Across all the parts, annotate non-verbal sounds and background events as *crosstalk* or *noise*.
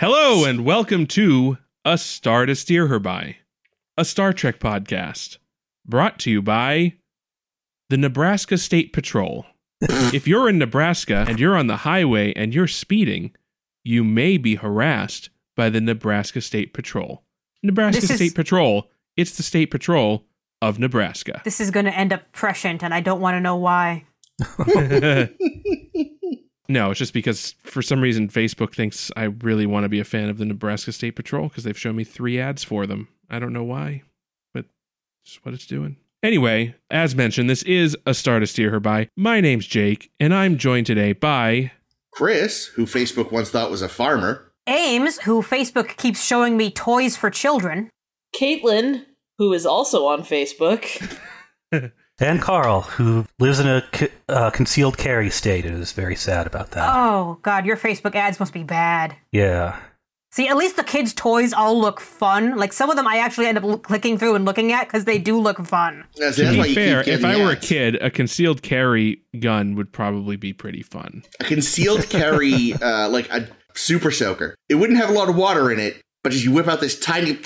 Hello and welcome to A Star to Steer Her By, a Star Trek podcast brought to you by the Nebraska State Patrol. *laughs* if you're in Nebraska and you're on the highway and you're speeding, you may be harassed by the Nebraska State Patrol. Nebraska This is- State Patrol, it's the State Patrol of Nebraska. This is going to end up prescient, and I don't want to know why. *laughs* *laughs* no, it's just because for some reason Facebook thinks I really want to be a fan of the Nebraska State Patrol because they've shown me three ads for them. I don't know why, but it's what it's doing. Anyway, as mentioned, this is a star to steer her by. My name's Jake, and I'm joined today by Chris, who Facebook once thought was a farmer. Ames, who Facebook keeps showing me toys for children. Caitlin, who is also on Facebook. *laughs* And Carl, who lives in a c- uh, concealed carry state, and is very sad about that. Oh, God, your Facebook ads must be bad. Yeah. See, at least the kids' toys all look fun. Like, some of them I actually end up l- clicking through and looking at because they do look fun. That's, to that's why be fair, if getting I were a kid, a concealed carry gun would probably be pretty fun. a concealed carry, *laughs* uh, like a super soaker. It wouldn't have a lot of water in it, but just you whip out this tiny.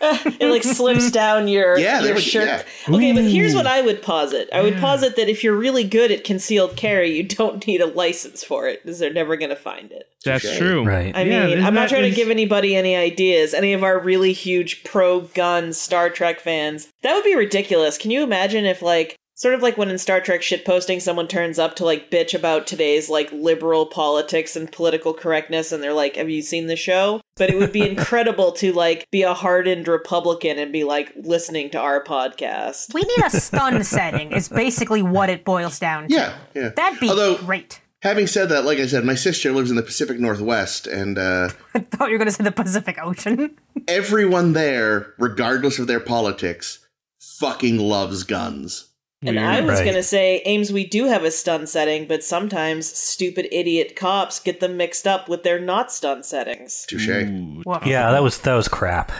*laughs* it like slips *laughs* down your, Yeah, your there we- shirt. yeah. Okay, but here's what I would posit. I would posit that if you're really good at concealed carry, you don't *laughs* need a license for it because they're never going to find it. That's Touche. true. Right. I Yeah, mean, isn't I'm not that- trying to give anybody any ideas. Any of our really huge pro gun Star Trek fans. That would be ridiculous. Can you imagine if like sort of like when in Star Trek shitposting someone turns up to like bitch about today's like liberal politics and political correctness and they're like, "Have you seen the show?" But it would be *laughs* incredible to like be a hardened Republican and be like listening to our podcast. We need a stun *laughs* setting, is basically what it boils down to. Yeah, yeah. That'd be Although- great. Having said that, like I said, my sister lives in the Pacific Northwest, and uh, *laughs* I thought you were going to say the Pacific Ocean. everyone there, regardless of their politics, fucking loves guns. And Weird. I was Right. going to say, Ames, we do have a stun setting, but sometimes stupid idiot cops get them mixed up with their not stun settings. Touche. Ooh, Yeah, that was that was crap.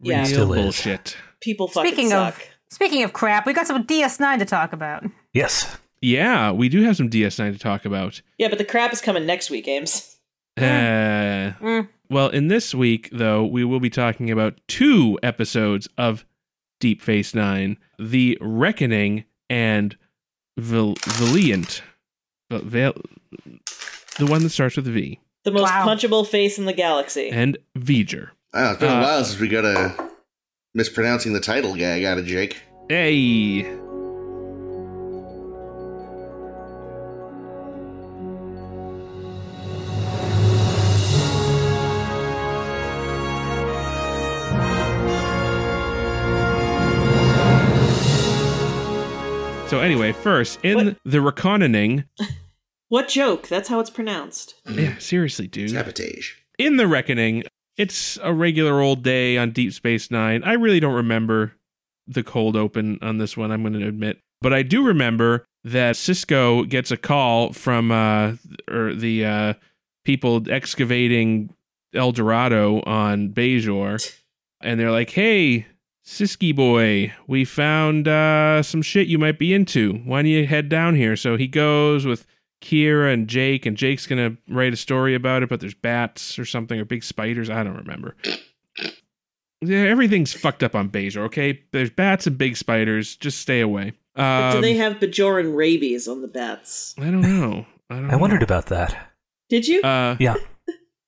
Yeah. real Still is. bullshit. People fucking Speaking suck. of speaking of crap, we got some DS9 to talk about. Yes. Yeah, we do have some DS9 to talk about. Yeah, but the crap is coming next week, Ames. Uh, Mm. well, in this week, though, we will be talking about two episodes of Deep Face Nine The Reckoning and Val- Valiant. Val- Val- the one that starts with V. The most Wow. punchable face in the galaxy. And V'ger. I don't know, it's been Uh, a while since we got a mispronouncing the title gag out of Jake. Hey! So anyway, first in What? the reckoning, what joke? That's how it's pronounced. yeah, seriously, dude. Sabotage. in the reckoning it's a regular old day on deep space nine i really don't remember the cold open on this one i'm going to admit but i do remember that sisko gets a call from uh or the uh people excavating el dorado on bajor *laughs* and they're like hey Siski boy, we found uh, some shit you might be into. Why don't you head down here? So he goes with Kira and Jake, and Jake's gonna write a story about it, but there's bats or something or big spiders. I don't remember. Yeah, everything's fucked up on Bajor, okay? There's bats and big spiders. Just stay away. Um, do they have Bajoran rabies on the bats? I don't know. I don't. I wondered know. about that. Did you? Uh, Yeah.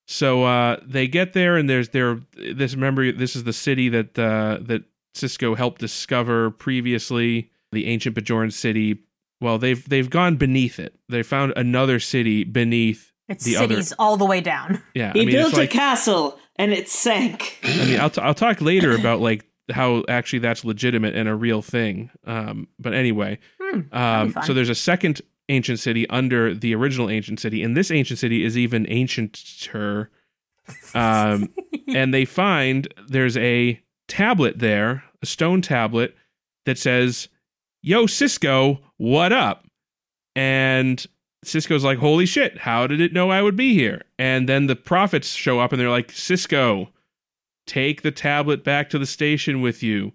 So uh, they get there, and there's there. This remember, this is the city that uh, that Sisko helped discover previously, the ancient Bajoran city. Well, they've they've gone beneath it. They found another city beneath. It's The other- cities all the way down. Yeah, he I mean, built it's like, a castle and it sank. I mean, I'll t- I'll talk later *laughs* about like how actually that's legitimate and a real thing. Um, but anyway, Hmm, um, so there's a second ancient city under the original ancient city, and this ancient city is even ancienter. Um, *laughs* and they find there's a tablet there, a stone tablet that says, "Yo, Sisko, what up?" And Sisko's like, "Holy shit! How did it know I would be here?" And then the prophets show up, and they're like, "Sisko, take the tablet back to the station with you.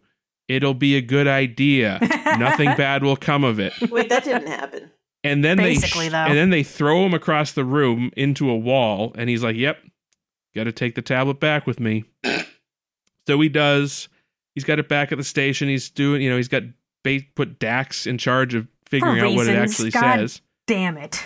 It'll be a good idea. *laughs* Nothing bad will come of it." Wait, that didn't happen. And then Basically, they though. and then they throw him across the room into a wall, and he's like, "Yep, got to take the tablet back with me. *clears throat* so he does. He's got it back at the station. He's doing, you know, he's got ba- put Dax in charge of figuring out what it actually God. says. Damn it.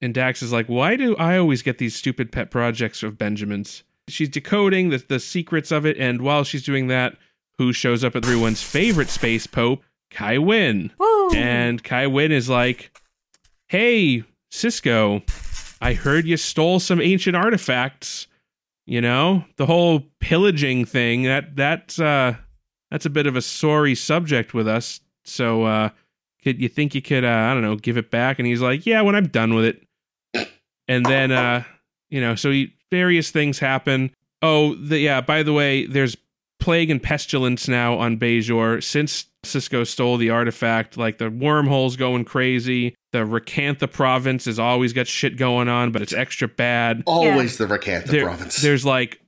And Dax is like, why do I always get these stupid pet projects of Benjamin's? She's decoding the, the secrets of it, and while she's doing that, who shows up at everyone's favorite space pope, Kai Winn. Woo. And Kai Winn is like, hey, Sisko, I heard you stole some ancient artifacts. You know, the whole pillaging thing, that that's uh that's a bit of a sorry subject with us. So uh could you think you could uh, I don't know, give it back? And he's like, Yeah, when I'm done with it. And then uh, you know, so he, various things happen. Oh, the, yeah, by the way, there's plague and pestilence now on Bajor since Sisko stole the artifact. Like the wormhole's going crazy. The Rakantha province has always got shit going on, but it's extra bad. Always the Rakantha There- province. There's like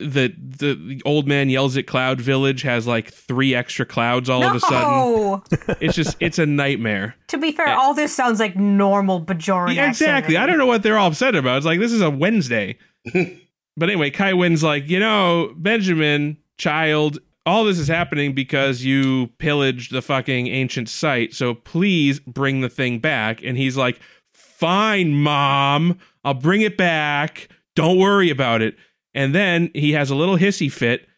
the, the the old man yells at Cloud Village has like three extra clouds all no. of a sudden. *laughs* It's just it's a nightmare. To be fair, Eh. all this sounds like normal Bajoran Yeah, exactly. I don't know what they're all upset about. It's like this is a Wednesday. *laughs* but anyway, Kai Winn's like, you know, Benjamin, child, all this is happening because you pillaged the fucking ancient site. So please bring the thing back. And he's like, fine, mom, I'll bring it back. Don't worry about it. And then he has a little hissy fit,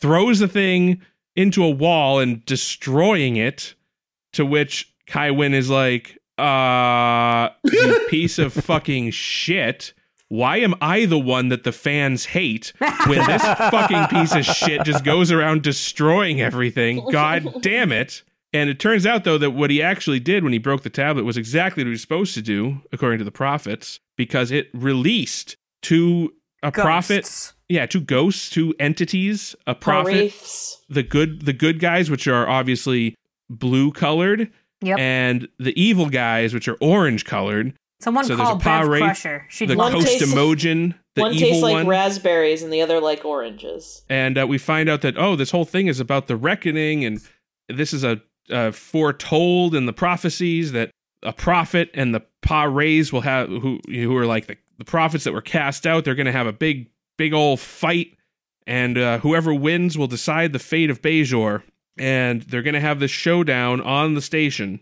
throws the thing into a wall and destroying it. To which Kai Winn is like, uh, you *laughs* piece of fucking shit. Why am I the one that the fans hate when this *laughs* fucking piece of shit just goes around destroying everything? *laughs* God damn it. And it turns out, though, that what he actually did when he broke the tablet was exactly what he was supposed to do, according to the prophets, because it released to a prophet, yeah, two ghosts, two entities, a prophet, Wraiths. the good, the good guys, which are obviously blue colored, Yep. and the evil guys, which are orange colored. Someone so there's a called Bev power rate, Crusher. She'd The love One it. tastes- Kosst Amojan, the one evil tastes like one. raspberries and the other like oranges. and uh, we find out that oh, this whole thing is about the reckoning, and this is a uh, foretold in the prophecies that a prophet and the Pa Wraiths will have who who are like the, the prophets that were cast out. They're going to have a big big old fight, and uh, whoever wins will decide the fate of Bajor. And they're going to have this showdown on the station.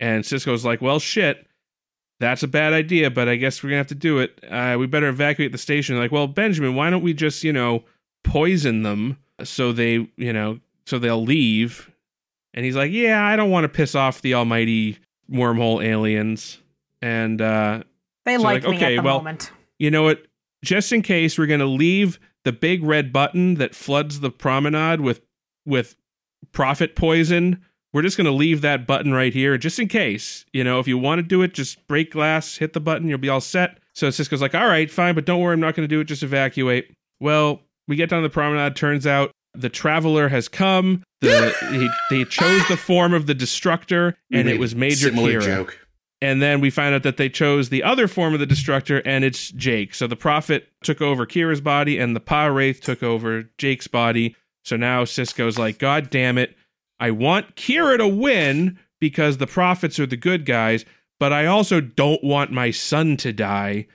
And Sisko's like, well, shit. That's a bad idea, but I guess we're gonna have to do it. Uh, we better evacuate the station. Like, well, Benjamin, why don't we just, you know, poison them so they, you know, so they'll leave? And he's like, yeah, I don't want to piss off the almighty wormhole aliens. And uh, They So, like okay, at the well- moment. you know what? Just in case, we're gonna leave the big red button that floods the promenade with with prophet poison. We're just gonna leave that button right here, just in case. You know, if you want to do it, just break glass, hit the button, you'll be all set. So Sisko's like, all right, fine, but don't worry, I'm not gonna do it. Just evacuate. Well, we get down the promenade. Turns out the traveler has come. The *laughs* he, they chose the form of the destructor, and it was Major Kira. joke. And then we find out that they chose the other form of the destructor, and it's Jake. So the prophet took over Kira's body, and the Pa Wraith took over Jake's body. So now Sisko's like, God damn it. I want Kira to win because the prophets are the good guys, but I also don't want my son to die.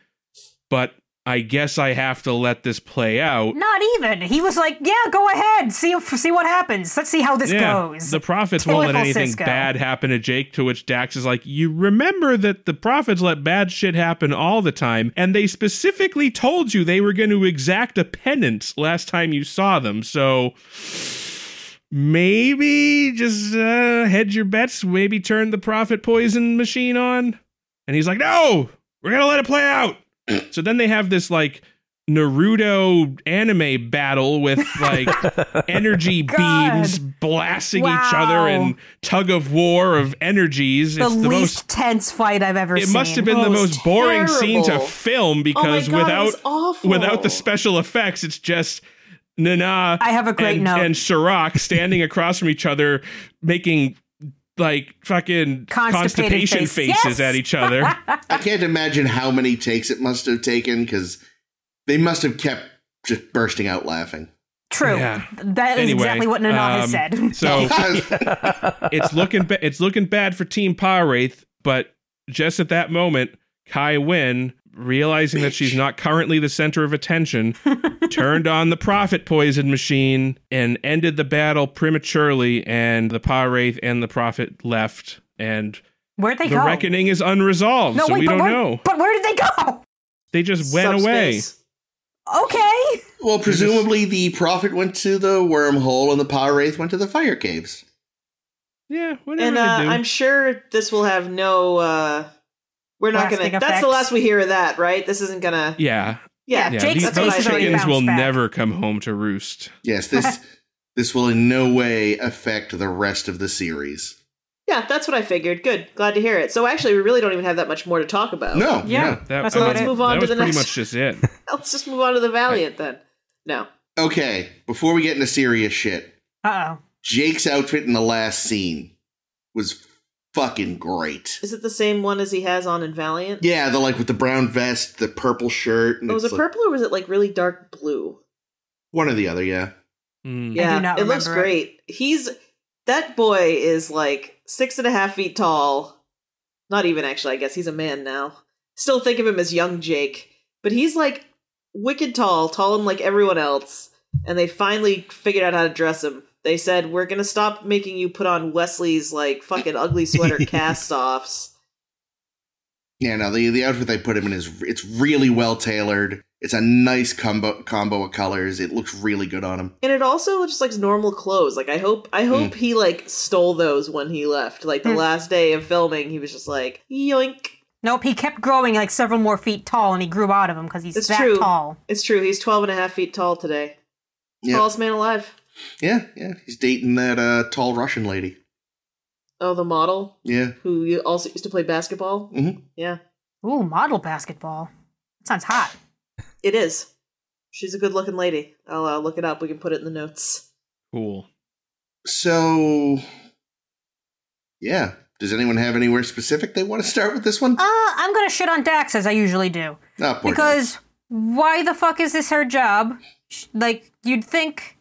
But I guess I have to let this play out. Not even. He was like, "Yeah, go ahead. See see what happens. Let's see how this goes." The prophets won't let Typical anything bad happen to Jake, to which Dax is like, You remember that the prophets let bad shit happen all the time, and they specifically told you they were going to exact a penance last time you saw them, so maybe just uh, hedge your bets, maybe turn the prophet poison machine on? And he's like, No, we're going to let it play out. so then they have this like Naruto anime battle with like *laughs* energy God. beams blasting each other and tug of war of energies. the it's the least most. tense fight I've ever It seen. It must have been Oh, the it was most boring scene to film because oh God, without without the special effects, it's just Nana I have a great and, note. and Cirroc standing across from each other making like fucking constipation face. faces Yes! at each other. *laughs* I can't imagine how many takes it must have taken because they must have kept just bursting out laughing. True. Yeah. That is Anyway, exactly what Nana has um, said. So *laughs* *laughs* it's looking ba- it's looking bad for Team Power Wraith, but just at that moment, Kai Winn realizing that she's not currently the center of attention, *laughs* turned on the prophet poison machine and ended the battle prematurely. And the Pa Wraith and the prophet left, and Where'd they the go? reckoning is unresolved. no, so wait, we don't where, know. But where did they go? They just went away. Okay. Well, presumably the prophet went to the wormhole and the power wraith went to the fire caves. Yeah, whatever And they uh, do. I'm sure this will have no. uh We're not gonna. That's the last we hear of that, right? This isn't gonna. yeah, Yeah, yeah. Jake's These, those I face is already chickens will back. never come home to roost. Yes, this *laughs* this will in no way affect the rest of the series. Yeah, that's what I figured. Good, glad to hear it. So actually, we really don't even have that much more to talk about. No, Yeah. that, That's I about mean, it. Let's move on that to was the pretty next- much just it. *laughs* Let's just move on to the Valiant then. No. Okay, before we get into serious shit, Uh oh. Jake's outfit in the last scene was fucking great. Is it the same one as he has on in Valiant? Yeah, the like with the brown vest, the purple shirt, and Oh, was it like- purple or was it like really dark blue? one or the other. Yeah, Mm. Yeah, not it looks remember it. great. He's that boy is like six and a half feet tall. Not even actually, I guess he's a man now. Still think of him as young Jake, but he's like wicked tall, tall and like everyone else. And they finally figured out how to dress him. They said, "We're gonna stop making you put on Wesley's like fucking ugly sweater *laughs* cast-offs." yeah. No, the the outfit they put him in is it's really well tailored. It's a nice combo combo of colors. It looks really good on him. And it also just like normal clothes. Like I hope I hope he like stole those when he left. Like the Hmm. last day of filming, he was just like, yoink. Nope, he kept growing like several more feet tall and he grew out of them because he's It's that true. tall. It's true. He's 12 and a half feet tall today. Yeah, Tallest man alive. Yeah, yeah. He's dating that uh, tall Russian lady. Oh, the model Yeah, who also used to play basketball. Mhm. Yeah, Ooh, model basketball. That sounds hot. it is. She's a good looking lady. I'll uh, look it up. We can put it in the notes. Cool. So, yeah. Does anyone have anywhere specific they want to start with this one? Uh, I'm gonna shit on Dax as I usually do. Oh, poor Because why the fuck is this her job? Like, you'd think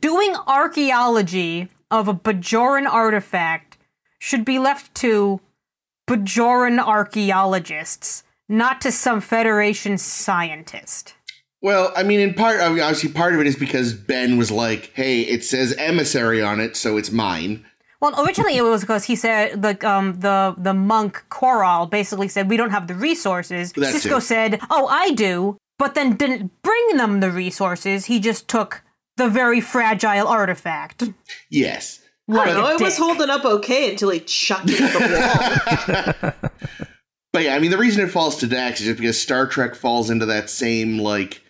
doing archaeology of a Bajoran artifact should be left to Bajoran archaeologists, not to some Federation scientist. Well, I mean, in part, I mean, obviously, part of it is because Ben was like, "Hey, it says emissary on it, so it's mine." Well, originally it was because he said the um the the monk Koral basically said we don't have the resources. Sisko said, "Oh, I do," but then didn't bring them the resources. He just took the very fragile artifact. Yes, Like No, a it was holding up okay until he chucked it at the wall. *laughs* *laughs* but yeah, I mean, the reason it falls to Dax is just because Star Trek falls into that same like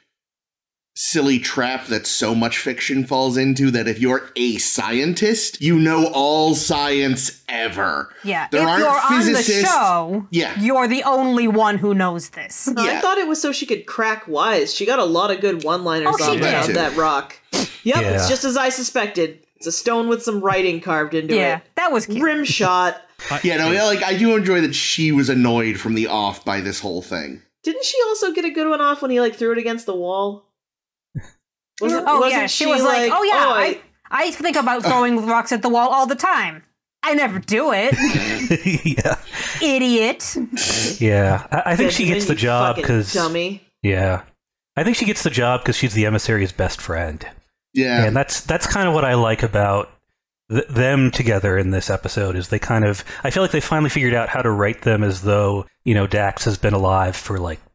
silly trap that so much fiction falls into. That if you're a scientist, you know all science ever. Yeah, There if aren't you're on the show, Yeah. you're the only one who knows this. No, I thought it was so she could crack wise. She got a lot of good one-liners Oh, she off did. of that rock. Yep, Yeah. it's just as I suspected. It's a stone with some writing carved into Yeah, it. that was cute. Rim shot. Yeah, no, yeah, like I do enjoy that she was annoyed from the off by this whole thing. Didn't she also get a good one off when he like threw it against the wall? Wasn't, Oh wasn't yeah, she, was like, "Oh yeah, I, I think about throwing rocks at the wall all the time. I never do it, *laughs* yeah, idiot." yeah. I, I think she gets the job because dummy. yeah, I think she gets the job because she's the emissary's best friend, Yeah, and that's that's kind of what I like about th- them together in this episode. Is they kind of I feel like they finally figured out how to write them as though you know Dax has been alive for like f-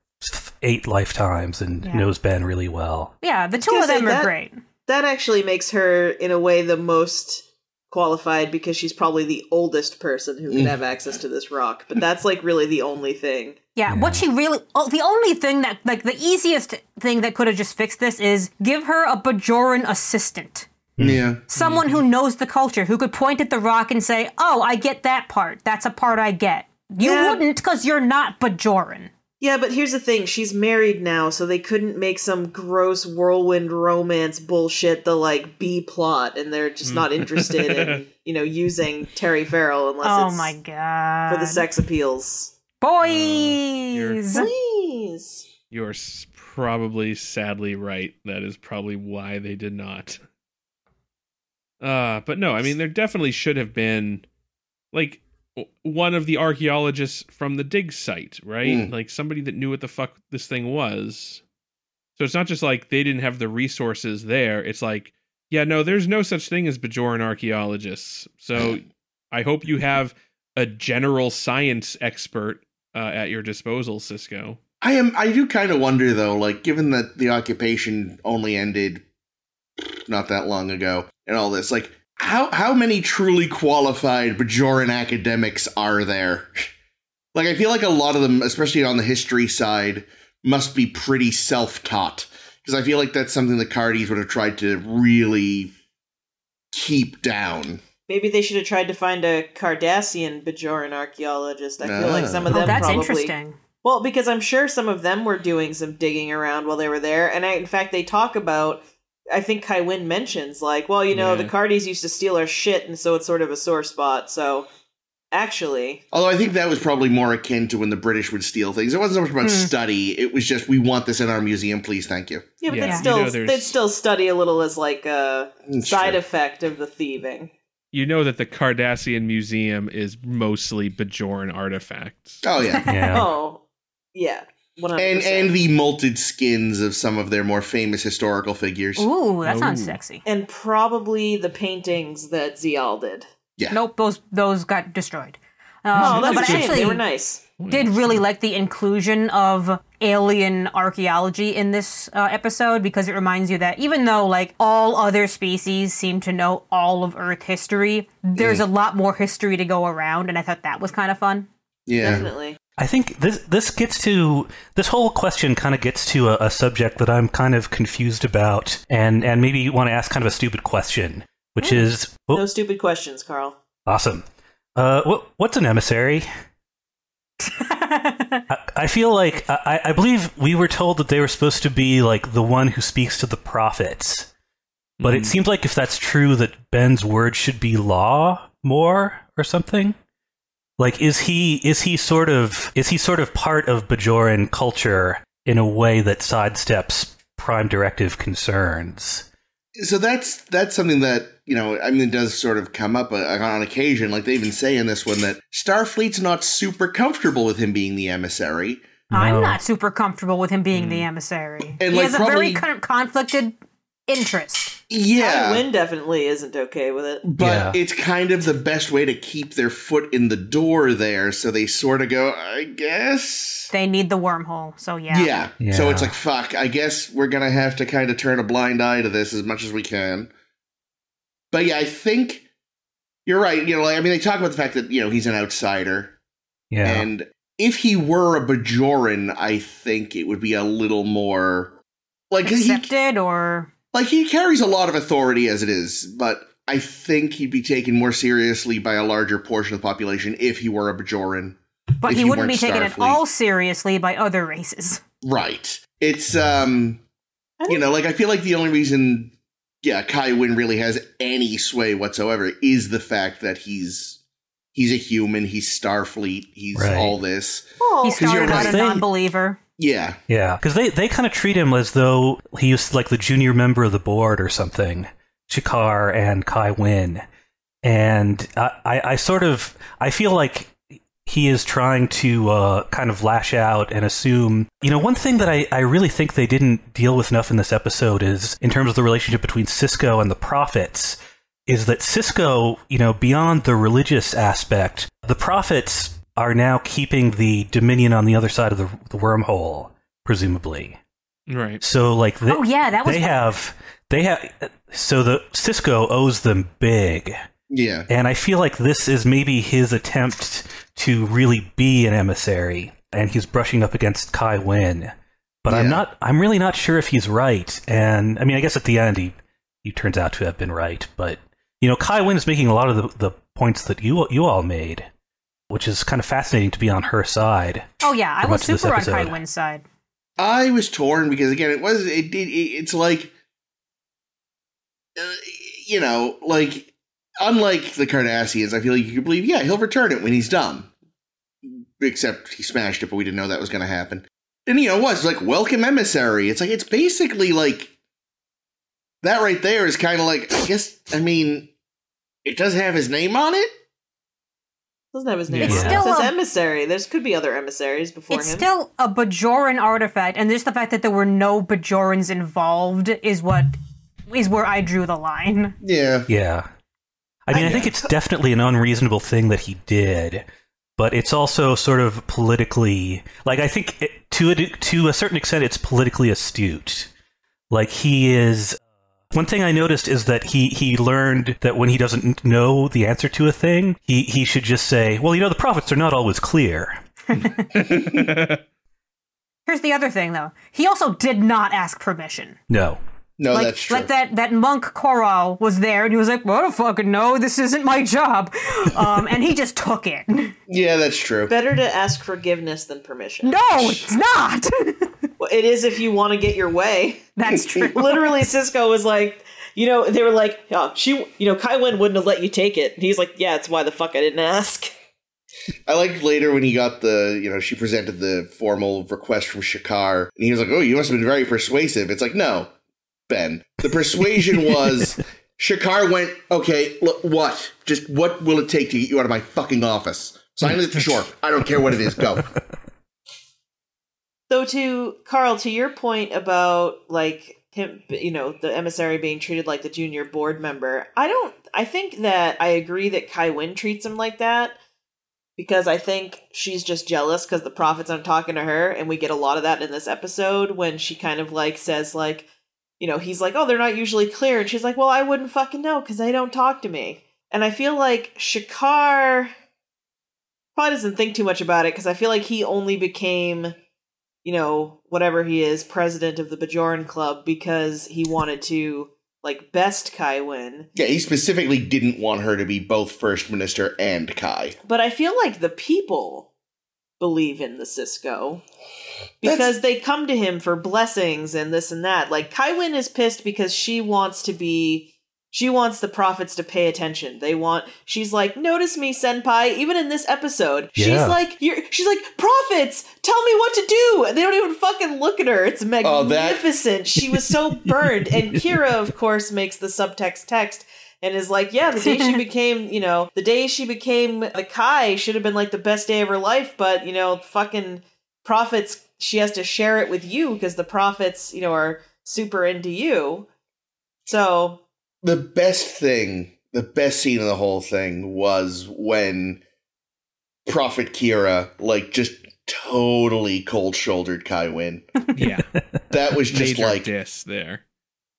eight lifetimes and Yeah. knows Ben really well. Yeah, the two of them say are that- great. That actually makes her, in a way, the most qualified because she's probably the oldest person who can Mm. have access to this rock. But that's like really the only thing. Yeah, what she really oh, the only thing that like the easiest thing that could have just fixed this is give her a Bajoran assistant. yeah. Someone who knows the culture, who could point at the rock and say, "Oh, I get that part. That's a part I get." You Yeah. wouldn't because you're not Bajoran. Yeah, but here's the thing: she's married now, so they couldn't make some gross whirlwind romance bullshit the like B plot, and they're just not interested in *laughs* you know using Terry Farrell unless Oh it's my god. for the sex appeals. boys. Please. You're probably sadly right. That is probably why they did not. Uh, but no, I mean, there definitely should have been, like, one of the archaeologists from the dig site, right? Mm. Like somebody that knew what the fuck this thing was. So it's not just like they didn't have the resources there. It's like, yeah, no, there's no such thing as Bajoran archaeologists. So *laughs* I hope you have a general science expert uh, at your disposal, Sisko. I am. I do kind of wonder though, like given that the occupation only ended not that long ago, and all this, like how how many truly qualified Bajoran academics are there? Like I feel like a lot of them, especially on the history side, must be pretty self taught because I feel like that's something the Cardis would have tried to really keep down. Maybe they should have tried to find a Cardassian Bajoran archaeologist. I feel like Ah. some of Oh, them that's probably. interesting. Well, because I'm sure some of them were doing some digging around while they were there, and I, in fact, they talk about. I think Kai Winn mentions like, well, you know, Yeah. the Cardis used to steal our shit, and so it's sort of a sore spot. So, actually, Although I think that was probably more akin to when the British would steal things. It wasn't so much about Hmm. study. It was just we want this in our museum, please, thank you. yeah, but Yeah, they'd you still know, they'd still study a little as like a It's side true. effect of the thieving. You know that the Cardassian Museum is mostly Bajoran artifacts. Oh yeah. *laughs* Yeah. Oh, yeah, one hundred and percent. and the molted skins of some of their more famous historical figures. Ooh, that sounds sexy. and probably the paintings that Ziyal did. Yeah. Nope, those those got destroyed. Oh, Um, that's but a actually, they were nice. did really like the inclusion of alien archaeology in this uh, episode because it reminds you that even though like all other species seem to know all of Earth history, there's a lot more history to go around, and I thought that was kind of fun. Yeah. Definitely. I think this this gets to this whole question kind of gets to a, a subject that I'm kind of confused about, and and maybe want to ask kind of a stupid question, which is oh, No stupid questions, Carl. awesome. Uh, what what's an emissary? *laughs* I, I feel like I, I believe we were told that they were supposed to be like the one who speaks to the prophets, but it Mm. seems like if that's true, that Ben's word should be law more or something. Like, is he is he sort of is he sort of part of Bajoran culture in a way that sidesteps Prime Directive concerns? So that's that's something that you know. I mean, it does sort of come up uh, on occasion. Like they even say in this one that Starfleet's not super comfortable with him being the emissary. I'm not super comfortable with him being Hmm. the emissary. And, he like, has a very con- conflicted interest. Yeah, Winn definitely isn't okay with it. but Yeah. it's kind of the best way to keep their foot in the door there. So they sort of go, I guess. They need the wormhole, so yeah. Yeah. Yeah. So it's like, fuck, I guess we're going to have to kind of turn a blind eye to this as much as we can. But yeah, I think you're right. You know, like, I mean, they talk about the fact that, you know, he's an outsider. Yeah, And if he were a Bajoran, I think it would be a little more. Like, he, Accepted or like he carries a lot of authority as it is, but I think he'd be taken more seriously by a larger portion of the population if he were a Bajoran. but he wouldn't be weren't taken at all seriously by other races. Right. It's um you know, like I feel like the only reason yeah, Kai Winn really has any sway whatsoever is the fact that he's he's a human, he's Starfleet, he's Right. all this. Oh, He 'cause you're started out right. a non-believer. Yeah. yeah, because they they kind of treat him as though he was like the junior member of the board or something. Shakaar and Kai Winn, and I, I, I sort of I feel like he is trying to uh, kind of lash out and assume. You know, one thing that I, I really think they didn't deal with enough in this episode is in terms of the relationship between Sisko and the prophets. Is that Sisko, you know, beyond the religious aspect, the prophets are now keeping the dominion on the other side of the, the wormhole, presumably. Right. So, like, they, oh yeah, that was they have, they have, so the Sisko owes them big. Yeah. And I feel like this is maybe his attempt to really be an emissary, and he's brushing up against Kai Winn. But I'm not. I'm really not sure if he's right. And I mean, I guess at the end he he turns out to have been right. But you know, Kai Winn is making a lot of the, the points that you you all made, which is kind of fascinating to be on her side. Oh yeah, I was much of this super on Kai episode. Winn's side. I was torn because again, it was it, it, it it's like uh, you know, like unlike the Cardassians, I feel like you could believe, yeah, he'll return it when he's done. Except he smashed it, but we didn't know that was going to happen. And you know, it was like welcome emissary. It's like it's basically like that right there is kind of like I guess I mean it does have his name on it. Doesn't have his name. It's on it. still it says a- emissary. There's could be other emissaries before It's him. It's still a Bajoran artifact, and just the fact that there were no Bajorans involved is what is where I drew the line. Yeah. Yeah. I mean, I, think it's definitely an unreasonable thing that he did, but it's also sort of politically like I think it, to a, to a certain extent it's politically astute. Like he is one thing I noticed is that he he learned that when he doesn't know the answer to a thing, he he should just say, "Well, you know, the prophets are not always clear." *laughs* Here's the other thing, though. He also did not ask permission. No. No, like, that's true. like that that monk Koral was there, and he was like, "Well, I don't fucking know. This isn't my job," um, and he just took it. Yeah, that's true. Better to ask forgiveness than permission. No, it's not. *laughs* Well, it is if you want to get your way. *laughs* That's true. *laughs* Literally, Sisko was like, you know, they were like, oh, she, you know, Kai Winn wouldn't have let you take it. And he's like, yeah, it's why the fuck I didn't ask. I liked later when he got the, you know, she presented the formal request from Shakaar, and he was like, "Oh, you must have been very persuasive." It's like, no, Ben. The persuasion *laughs* was Shakaar went, "Okay, look, what? Just what will it take to get you out of my fucking office? Sign it, for sure. I don't care what it is. Go." Though to Carl, to your point about like him, you know, the emissary being treated like the junior board member, I don't. I think that I agree that Kai Winn treats him like that because I think she's just jealous because the prophets aren't talking to her, and we get a lot of that in this episode when she kind of like says like, you know, he's like, oh, they're not usually clear, and she's like, well, I wouldn't fucking know because they don't talk to me, and I feel like Shakaar probably doesn't think too much about it because I feel like he only became you know, whatever he is, president of the Bajoran Club because he wanted to like best Kai Winn. Yeah, he specifically didn't want her to be both first minister and Kai. But I feel like the people believe in the Sisko That's- because they come to him for blessings and this and that. Like Kai is pissed because she wants to be she wants the prophets to pay attention. They want she's like, "Notice me, senpai." Even in this episode, she's like, you're, she's like, "Prophets, tell me what to do." And they don't even fucking look at her. It's Oh, that- magnificent. She was so burned. and Kira, of course, makes the subtext text and is like, yeah, the day she *laughs* became, you know, the day she became the Kai should have been like the best day of her life, but you know, fucking prophets, she has to share it with you because the prophets, you know, are super into you. So The best thing, the best scene of the whole thing was when Prophet Kira, like, just totally cold shouldered Kai Winn. *laughs* yeah, That was just major like diss there.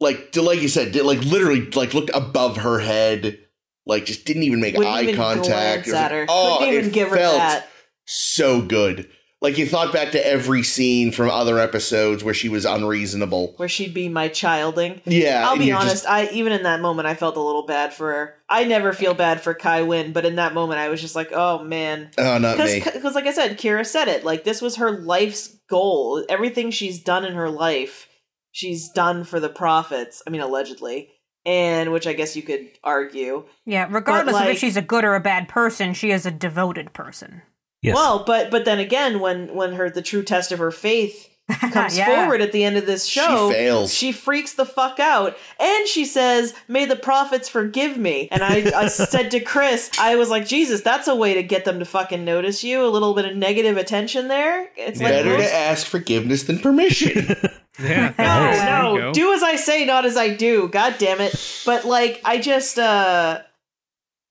like like you said, like literally like looked above her head, like just didn't even make wouldn't eye even contact. glance It was at like, her. oh, Couldn't even it give her felt that. so good. Like you thought back to every scene from other episodes where she was unreasonable. Where she'd be my childing. Yeah, I'll be honest. just- I even in that moment, I felt a little bad for her. I never feel bad for Kai Winn, but in that moment, I was just like, "Oh man," oh, not me. because like i said kira said it like this was her life's goal everything she's done in her life she's done for the prophets i mean allegedly and which i guess you could argue yeah, regardless of if she's a good or a bad person, she is a devoted person. Yes. well but but then again when when her the true test of her faith *laughs* comes Yeah. forward at the end of this show She fails. she freaks the fuck out and she says may the prophets forgive me and i, I *laughs* said to chris i was like jesus that's a way to get them to fucking notice you a little bit of negative attention there it's like Better most- to ask forgiveness than permission. *laughs* Yeah, no, no. Do as I say, not as I do. God damn it. But like, I just, uh,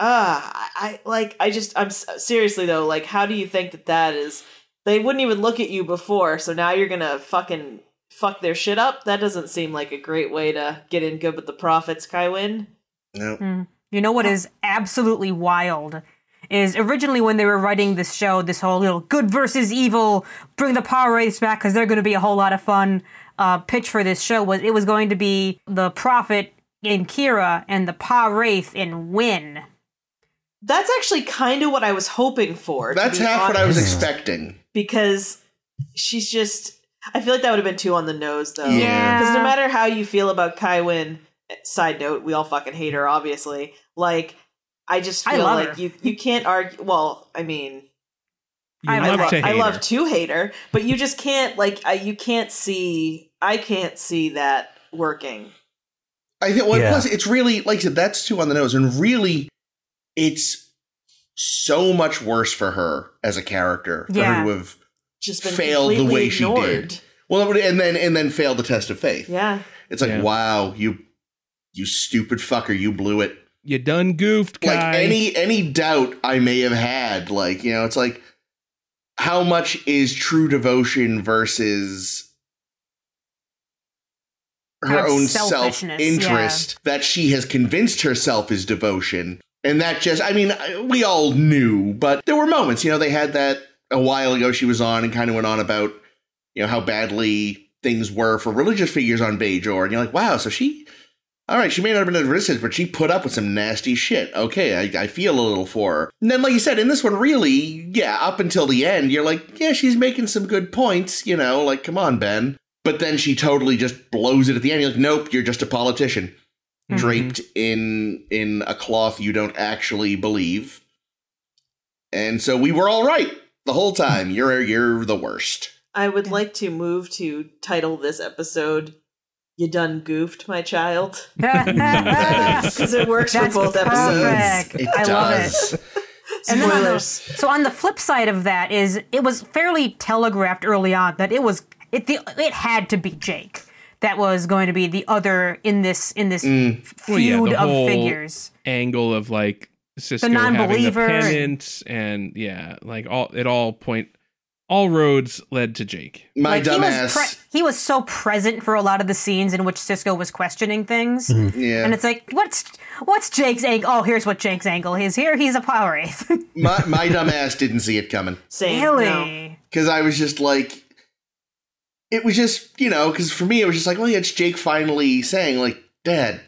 uh, I, I like, I just, I'm seriously though, like, how do you think that that is? They wouldn't even look at you before, so now you're gonna fucking fuck their shit up? That doesn't seem like a great way to get in good with the prophets, Kai Winn. no. You know what is absolutely wild? Is originally when they were writing this show, this whole little good versus evil, bring the power wraiths back because they're going to be a whole lot of fun. Uh, pitch for this show was it was going to be the prophet in Kira and the Pa Wraith in Winn. That's actually kind of what I was hoping for. That's be half what I was expecting. because she's just. I feel like that would have been too on the nose, though. Yeah. Because no matter how you feel about Kai Winn, eh, side note, we all fucking hate her, obviously. Like, I just I feel love like her. you you can't argue. Well, I mean, You I I, love to hate I love her. to hate her, but you just can't like I, you can't see. I can't see that working. I think. Well, Yeah. plus it's really like I said. That's too on the nose, and really, it's so much worse for her as a character for Yeah. her to have Just been failed the completely way she did. Well, and then and then failed the test of faith. Yeah. It's like, Yeah. wow, you you stupid fucker, you blew it. You done goofed, guy. Like any any doubt I may have had, like, you know, it's like how much is true devotion versus her own self selfishness, interest that she has convinced herself is devotion. And that just, I mean, uh, we all knew, but there were moments, you know, they had that a while ago she was on and kind of went on about, you know, how badly things were for religious figures on Bajor. And you're like, wow, so she, all right, she may not have been a resistance, but she put up with some nasty shit. Okay, I, I feel a little for her. And then, like you said, in this one, really, yeah, up until the end, you're like, yeah, she's making some good points, you know, like, come on, Ben. But then she totally just blows it at the end. You're like, nope, you're just a politician Mhm. draped in in a cloth you don't actually believe. And so we were all right the whole time. *laughs* You're you're the worst. I would like to move to title this episode "You Done Goofed, My Child" *laughs* *laughs* because it works That's for both episodes. perfect. I love it. And then on the, Spoilers. so on the flip side of that is it was fairly telegraphed early on that it was it the, it had to be Jake that was going to be the other in this in this feud Well, yeah, the of whole- figures. angle of like Sisko having the non-believer and- penance and yeah, like all it all point all roads led to Jake. My Like he was dumbass. pre- he was so present for a lot of the scenes in which Sisko was questioning things. Mm-hmm. yeah. And it's like, what's what's Jake's angle? Oh, here's what Jake's angle is. Here, he's a power wraith. *laughs* my my dumbass didn't see it coming. Same. really? no. because I was just like, it was just you know, because for me it was just like, well, yeah, it's Jake finally saying like, Dad,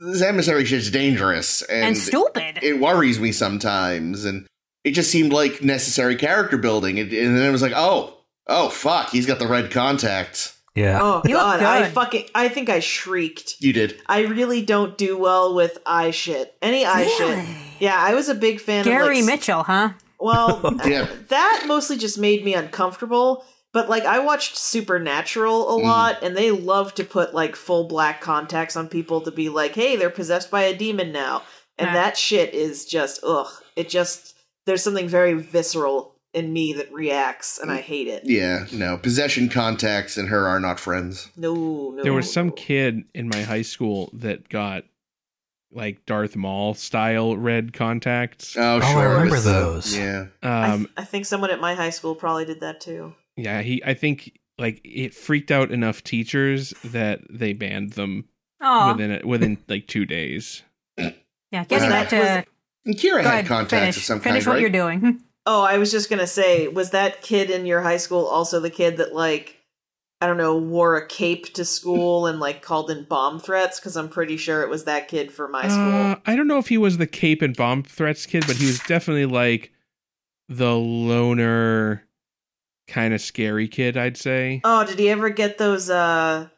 this emissary shit's dangerous and, and stupid. it worries me sometimes, and it just seemed like necessary character building, and, and then it was like, oh, oh fuck, he's got the red contact. Yeah. Oh You god, I fucking I think I shrieked. You did. I really don't do well with eye shit. Any eye Really? shit. Yeah, I was a big fan Gary of like, Mitchell, huh? Well, *laughs* Yeah. that mostly just made me uncomfortable. But like, I watched Supernatural a lot, and they love to put like full black contacts on people to be like, "Hey, they're possessed by a demon now," and that shit is just ugh. It just there's something very visceral in me that reacts, and I hate it. Yeah, no. Possession contacts and her are not friends. No, no. There was some kid in my high school that got like Darth Maul style red contacts. Oh, I sure. remember it's the- those. yeah. I, Um, th- I think someone at my high school probably did that too. Yeah, he I think like it freaked out enough teachers that they banned them Oh, within it within like two days. yeah. Was Get that- back to And Kira had ahead, contacts finish, of some finish kind, what right? you're doing. *laughs* Oh, I was just gonna say, was that kid in your high school also the kid that like I don't know, wore a cape to school and like called in bomb threats? Because I'm pretty sure it was that kid for my school. Uh, I don't know if he was the cape and bomb threats kid, but he was definitely like the loner kind of scary kid, I'd say. Oh, did he ever get those uh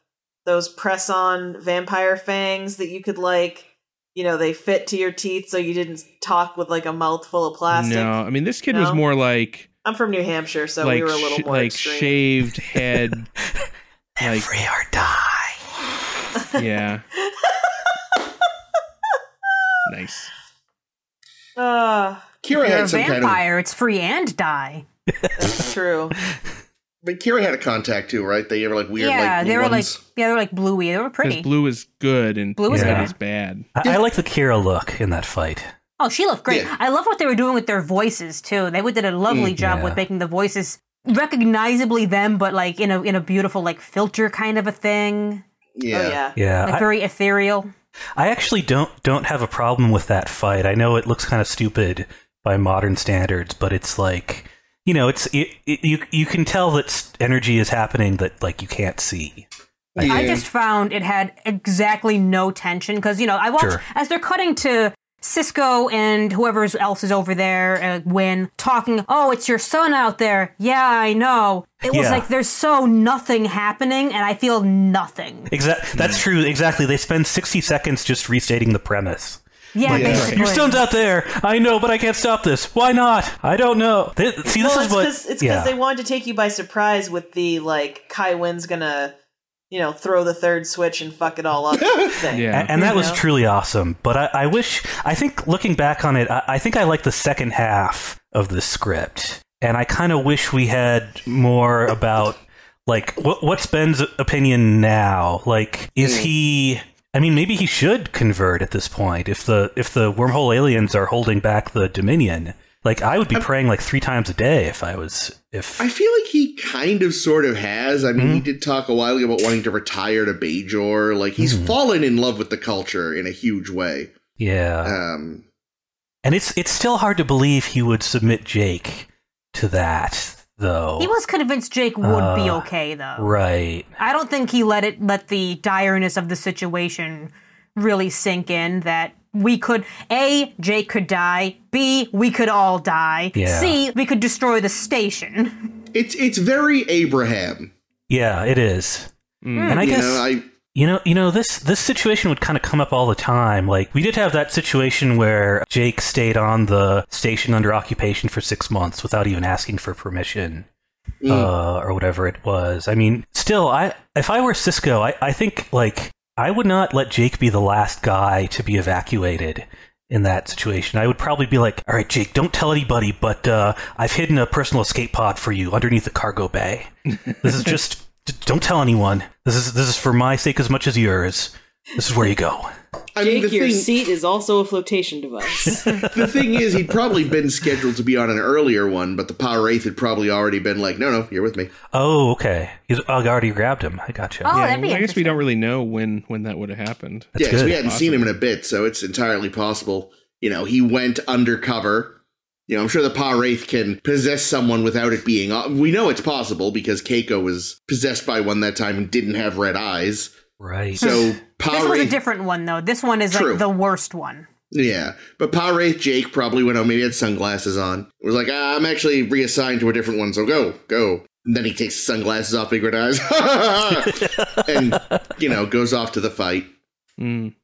those press on vampire fangs that you could like you know, they fit to your teeth so you didn't talk with like a mouthful of plastic? No, I mean this kid was more like I'm from New Hampshire, so like we were a little sh- more like extreme. shaved head. *laughs* like Free or die. *laughs* yeah. *laughs* nice. Uh, Kira had some kind of vampire. It's free and die. True. But Kira had a contact too, right? They were like weird, yeah, like they were ones. like yeah, they were like bluey. They were pretty. blue is good and Blue is red good. is bad. I, I like the Kira look in that fight. Oh, she looked great. Yeah. I love what they were doing with their voices too. They did a lovely Mm, job yeah. with making the voices recognizably them, but like in a in a beautiful like filter kind of a thing, yeah. Oh yeah. Yeah. like I- very ethereal. I actually don't don't have a problem with that fight. I know it looks kind of stupid by modern standards, but it's like you know, it's it, it, you you can tell that energy is happening that like you can't see. I Yeah. I just found it had exactly no tension because you know I watch Sure. as they're cutting to Sisko and whoever else is over there, uh, Winn, talking. Oh, it's your son out there. Yeah, I know. It was Yeah. like there's so nothing happening, and I feel nothing. Exactly. That's true. Exactly. They spend sixty seconds just restating the premise. Yeah, Yeah. basically. Your son's out there. I know, but I can't stop this. Why not? I don't know. Th- see, this well, is it's what. because it's because yeah. they wanted to take you by surprise with the like Kai Winn's gonna you know, throw the third switch and fuck it all up *laughs* thing. Yeah. and, and that You was know? truly awesome. But I, I wish, I think looking back on it, I, I think I like the second half of the script, and I kind of wish we had more about like what, what's Ben's opinion now. Like, is Mm. he? I mean, maybe he should convert at this point if the if the wormhole aliens are holding back the Dominion. Like, I would be praying like three times a day if I was if I feel like he kind of sort of has. I mean, Mm-hmm. he did talk a while ago about wanting to retire to Bajor. Like he's Mhm. fallen in love with the culture in a huge way. yeah. Um, And it's it's still hard to believe he would submit Jake to that, though. He was convinced Jake would be Uh, okay, though. right. I don't think he let it let the direness of the situation really sink in that we could A, Jake could die, B, we could all die. Yeah. C, we could destroy the station. it's it's very Abraham. Yeah, it is. Mm. And I you guess know, I you know, you know this this situation would kind of come up all the time. Like we did have that situation where Jake stayed on the station under occupation for 6 months without even asking for permission. Mm. Uh, or whatever it was. I mean, still, I if I were Sisko, I, I think like I would not let Jake be the last guy to be evacuated in that situation. I would probably be like, "All right, Jake, don't tell anybody, but uh, I've hidden a personal escape pod for you underneath the cargo bay. This is *laughs* just d- don't tell anyone. This is this is for my sake as much as yours. This is where you go." I mean, Jake, the your thing, seat is also a flotation device. *laughs* the thing is, he'd probably been scheduled to be on an earlier one, but the Pa Wraith had probably already been like, "No, no, you're with me." Oh, okay. He's I already grabbed him. I got gotcha. Oh, yeah, that'd be I guess we don't really know when when that would have happened. That's yeah, 'cause good. we hadn't seen him in a bit, so it's entirely possible. You know, he went undercover. You know, I'm sure the Pa Wraith can possess someone without it being. We know it's possible because Keiko was possessed by one that time and didn't have red eyes. Right. So *laughs* Pa This was a different one, though. This one is True. like the worst one. yeah, but Pa Wraith Jake probably went out. Maybe had sunglasses on. It was like, ah, I'm actually reassigned to a different one, so go, go. And then he takes his sunglasses off, big red eyes, *laughs* and you know goes off to the fight. Mm.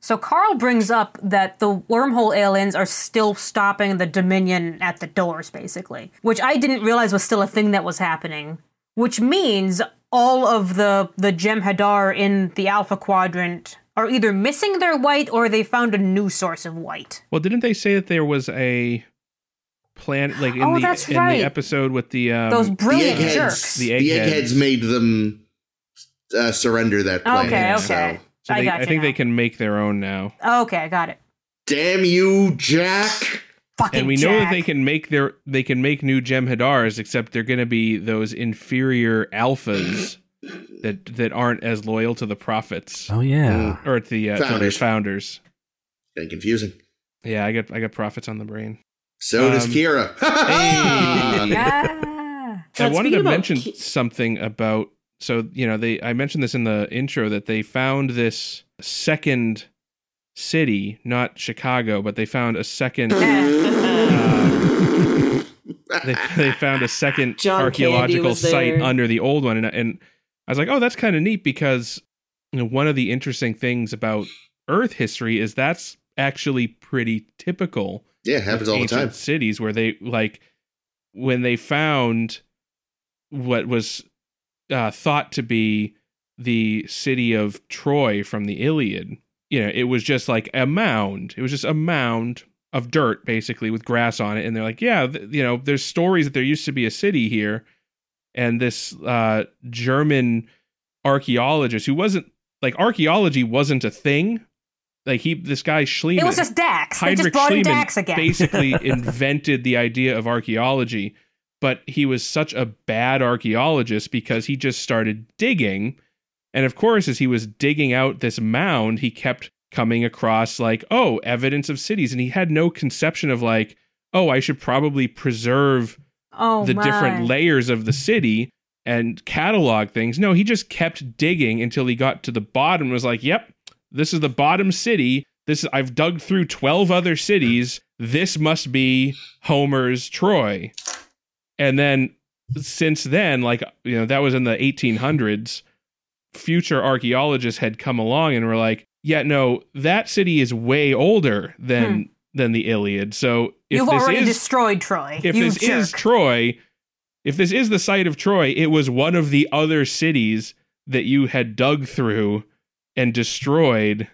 So Carl brings up that the wormhole aliens are still stopping the Dominion at the doors, basically, which I didn't realize was still a thing that was happening. Which means all of the the Jem'Hadar in the Alpha Quadrant are either missing their white or they found a new source of white. Well, didn't they say that there was a plan like in Oh, the that's in right. the episode with the um, Those brilliant the eggheads, jerks. The The eggheads. eggheads made them uh, surrender that plan. Okay, okay. so I they, got I think now. they can make their own now. Okay, I got it. Damn you, Jack! Fucking and we know that they can make their they can make new Jem'Hadars, except they're going to be those inferior alphas that that aren't as loyal to the prophets oh yeah. or to the uh, to their Founders. founders. Getting confusing. Yeah, I got I got prophets on the brain. So does Um, Kira. *laughs* hey. Yeah. I wanted to mention ki- something about so you know they I mentioned this in the intro that they found this second city, not Chicago, but they found a second. *laughs* uh, they, they found a second *laughs* John archaeological site under the old one, and, and I was like, oh, that's kind of neat because you know one of the interesting things about Earth history is that's actually pretty typical yeah, it happens all the time. cities where they like when they found what was uh, thought to be the city of Troy from the Iliad. You know, it was just like a mound. It was just a mound of dirt, basically, with grass on it. And they're like, yeah, th- you know, there's stories that there used to be a city here. And this uh, German archaeologist who wasn't like archaeology wasn't a thing. Like he, this guy Schliemann, It was just Dax. They just Heinrich brought in Schliemann Dax again. basically *laughs* invented the idea of archaeology, but he was such a bad archaeologist because he just started digging. And of course, as he was digging out this mound, he kept coming across like, oh, evidence of cities. And he had no conception of like, oh, I should probably preserve oh the my. different layers of the city and catalog things. No, he just kept digging until he got to the bottom and was like, "Yep, this is the bottom city. This I've dug through 12 other cities. This must be Homer's Troy." And then since then, like, you know, that was in the 1800s, future archaeologists had come along and were like, "Yeah, no, that city is way older than hmm. than the Iliad." So if You've this already is destroyed Troy. if you this jerk. is Troy, if this is the site of Troy, it was one of the other cities that you had dug through and destroyed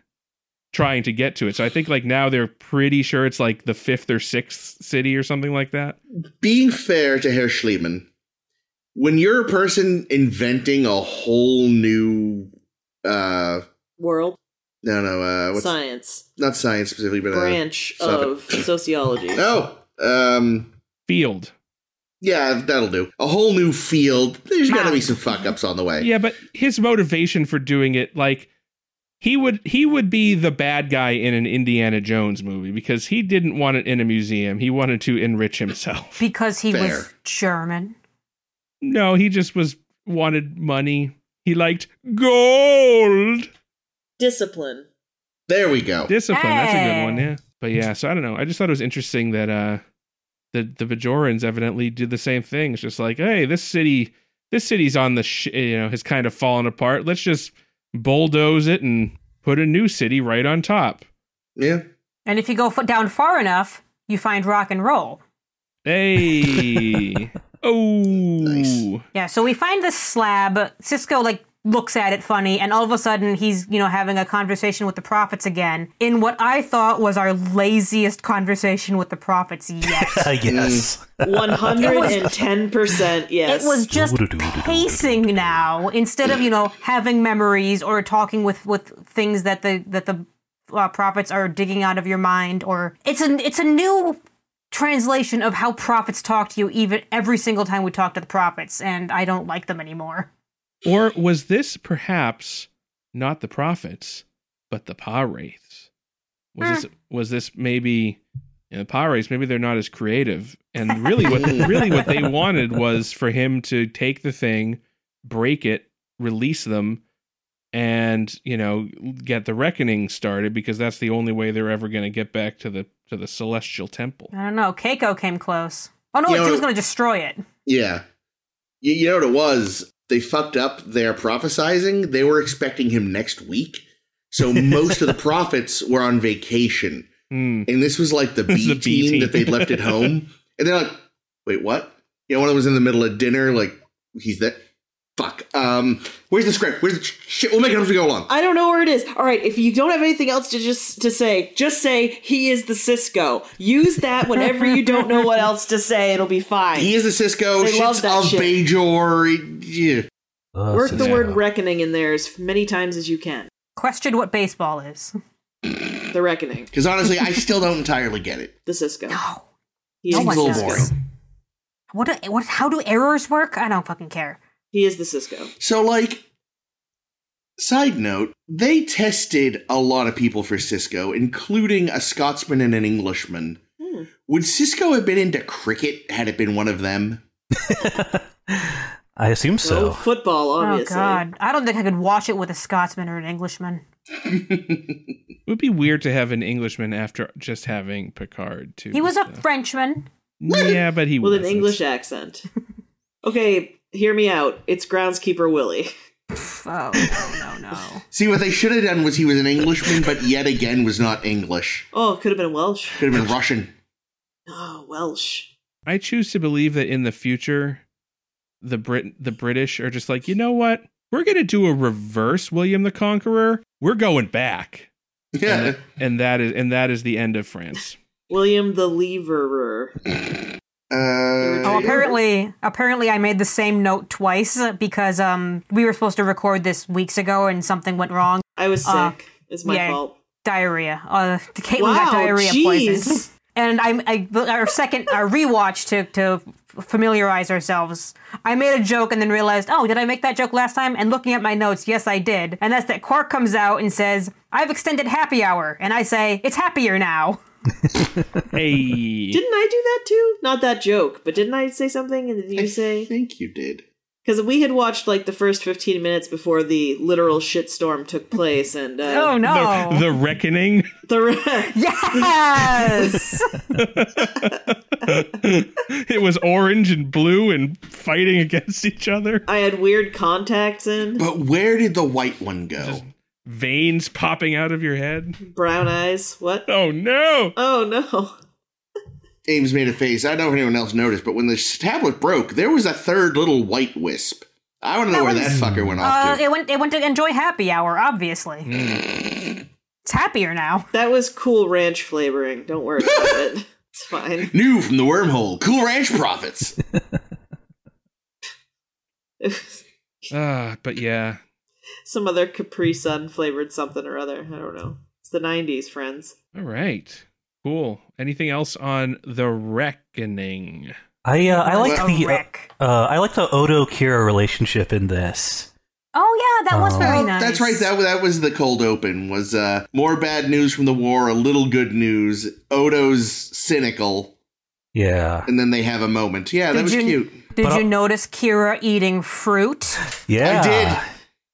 trying to get to it. So I think like now they're pretty sure it's like the fifth or sixth city or something like that. Being fair to Herr Schliemann, when you're a person inventing a whole new, uh, World no, no, uh, what's science not science specifically, but uh, branch stop it. of sociology. *laughs* oh, um, Field. yeah, that'll do. A whole new field. There's got to be some fuck ups on the way. Yeah, but his motivation for doing it, like he would he would be the bad guy in an Indiana Jones movie because he didn't want it in a museum. He wanted to enrich himself. Because he Fair. was German. No, he just was wanted money. He liked gold. Discipline. There we go. Discipline. That's a good one, yeah. But yeah, so I don't know. I just thought it was interesting that uh the the Bajorans evidently did the same thing. It's just like, hey, this city this city's on the sh- you know, has kind of fallen apart. Let's just bulldoze it and put a new city right on top. Yeah. And if you go down far enough, you find rock and roll. Hey. *laughs* oh. Nice. Yeah, so we find this slab. Sisko like looks at it funny, and all of a sudden he's you know having a conversation with the prophets again in what I thought was our laziest conversation with the prophets yet. *laughs* I guess. One hundred and ten percent. Yes. It was just pacing now instead of you know having memories or talking with with things that the that the uh, prophets are digging out of your mind or it's a it's a new translation of how prophets talk to you even every single time we talk to the prophets and I don't like them anymore. Or was this perhaps not the prophets, but the Pa Wraiths? Was this was this maybe you know, the Pa Wraiths, maybe they're not as creative. And really what *laughs* really what they wanted was for him to take the thing, break it, release them, and, you know, get the reckoning started because that's the only way they're ever gonna get back to the to the celestial temple. I don't know. Keiko came close. Oh no, You wait, know- he was going to destroy it. Yeah. You, you know what it was? They fucked up their prophesizing. They were expecting him next week. So most of the *laughs* prophets were on vacation. Hmm. And this was like the *laughs* B, The team, team. that they'd left at home. And they're like, wait, what? You know, one of them was in the middle of dinner, like, he's that. Fuck. Um, where's the script? Where's the shit? We'll make it up as we go along. I don't know where it is. All right, if you don't have anything else to just to say, just say he is the Sisko. Use that whenever you don't know what else to say. It'll be fine. He is the Sisko. They love Shit's that of shit. Bajor. Yeah. Uh, Work the word reckoning in there as many times as you can. Question what baseball is. The reckoning. Because honestly, I still don't entirely get it. The Sisko. No. He No is little boring. What, do- what? How do errors work? I don't fucking care. He is the Sisko. So, like, side note, they tested a lot of people for Sisko, including a Scotsman and an Englishman. Hmm. Would Sisko have been into cricket had it been one of them? *laughs* I assume So so. football, obviously. Oh god, I don't think I could watch it with a Scotsman or an Englishman. *laughs* It would be weird to have an Englishman after just having Picard too. He was a. Frenchman. Yeah, but he With an wasn't. English accent. *laughs* okay, hear me out. It's groundskeeper Willie. Oh no, no, no. *laughs* See, what they should have done was he was an Englishman, but yet again was not English. Oh, could have been Welsh. Could have been Russian. Oh, Welsh. I choose to believe that in the future, the Brit the British are just like, you know what? We're gonna do a reverse William the Conqueror. We're going back, Yeah. and that is and that is the end of France. William the Leverer. *laughs* Uh, Oh, apparently, apparently, I made the same note twice because um we were supposed to record this weeks ago and something went wrong. I was sick. Uh, it's my yeah. fault. Diarrhea. Uh, Caitlin Wow, got diarrhea jeez. poison. *laughs* And I, I, our second, our rewatch to to familiarize ourselves. I made a joke and then realized, oh, did I make that joke last time? And looking at my notes, yes, I did. And that's that Quark comes out and says, "I've extended happy hour," and I say, "It's happier now." *laughs* Hey, *laughs* Didn't I do that too? Not that joke, but didn't I say something? And did I you say? think you did. Because we had watched like the first 15 minutes before the literal shitstorm took place, and uh, Oh no! the, the reckoning. the re- *laughs* yes. *laughs* it was orange and blue and fighting against each other. I had weird contacts in, But where did the white one go? Veins popping out of your head. brown eyes. What? Oh no! Oh no! Ames made a face. I don't know if anyone else noticed, but when the tablet broke, there was a third little white wisp. I want to know That where was- that fucker went Uh, off to. it went. It went to enjoy happy hour. Obviously, Mm. it's happier now. That was cool ranch flavoring. Don't worry about it. *laughs* It's fine. New from the wormhole. Cool Ranch prophets. Uh, *laughs* but yeah. Some other Capri Sun flavored something or other. I don't know. It's the 90s, friends. All right. Cool. Anything else on the reckoning? I uh, I like the uh, uh, I like the Odo Kira relationship in this. Oh yeah, that was Oh. very Well, nice. That's right. That that was the cold open. Was uh, more bad news from the war, a little good news. Odo's cynical, Yeah, and then they have a moment. Yeah, that was you- cute. Did But you I'll- notice Kira eating fruit? yeah. I did.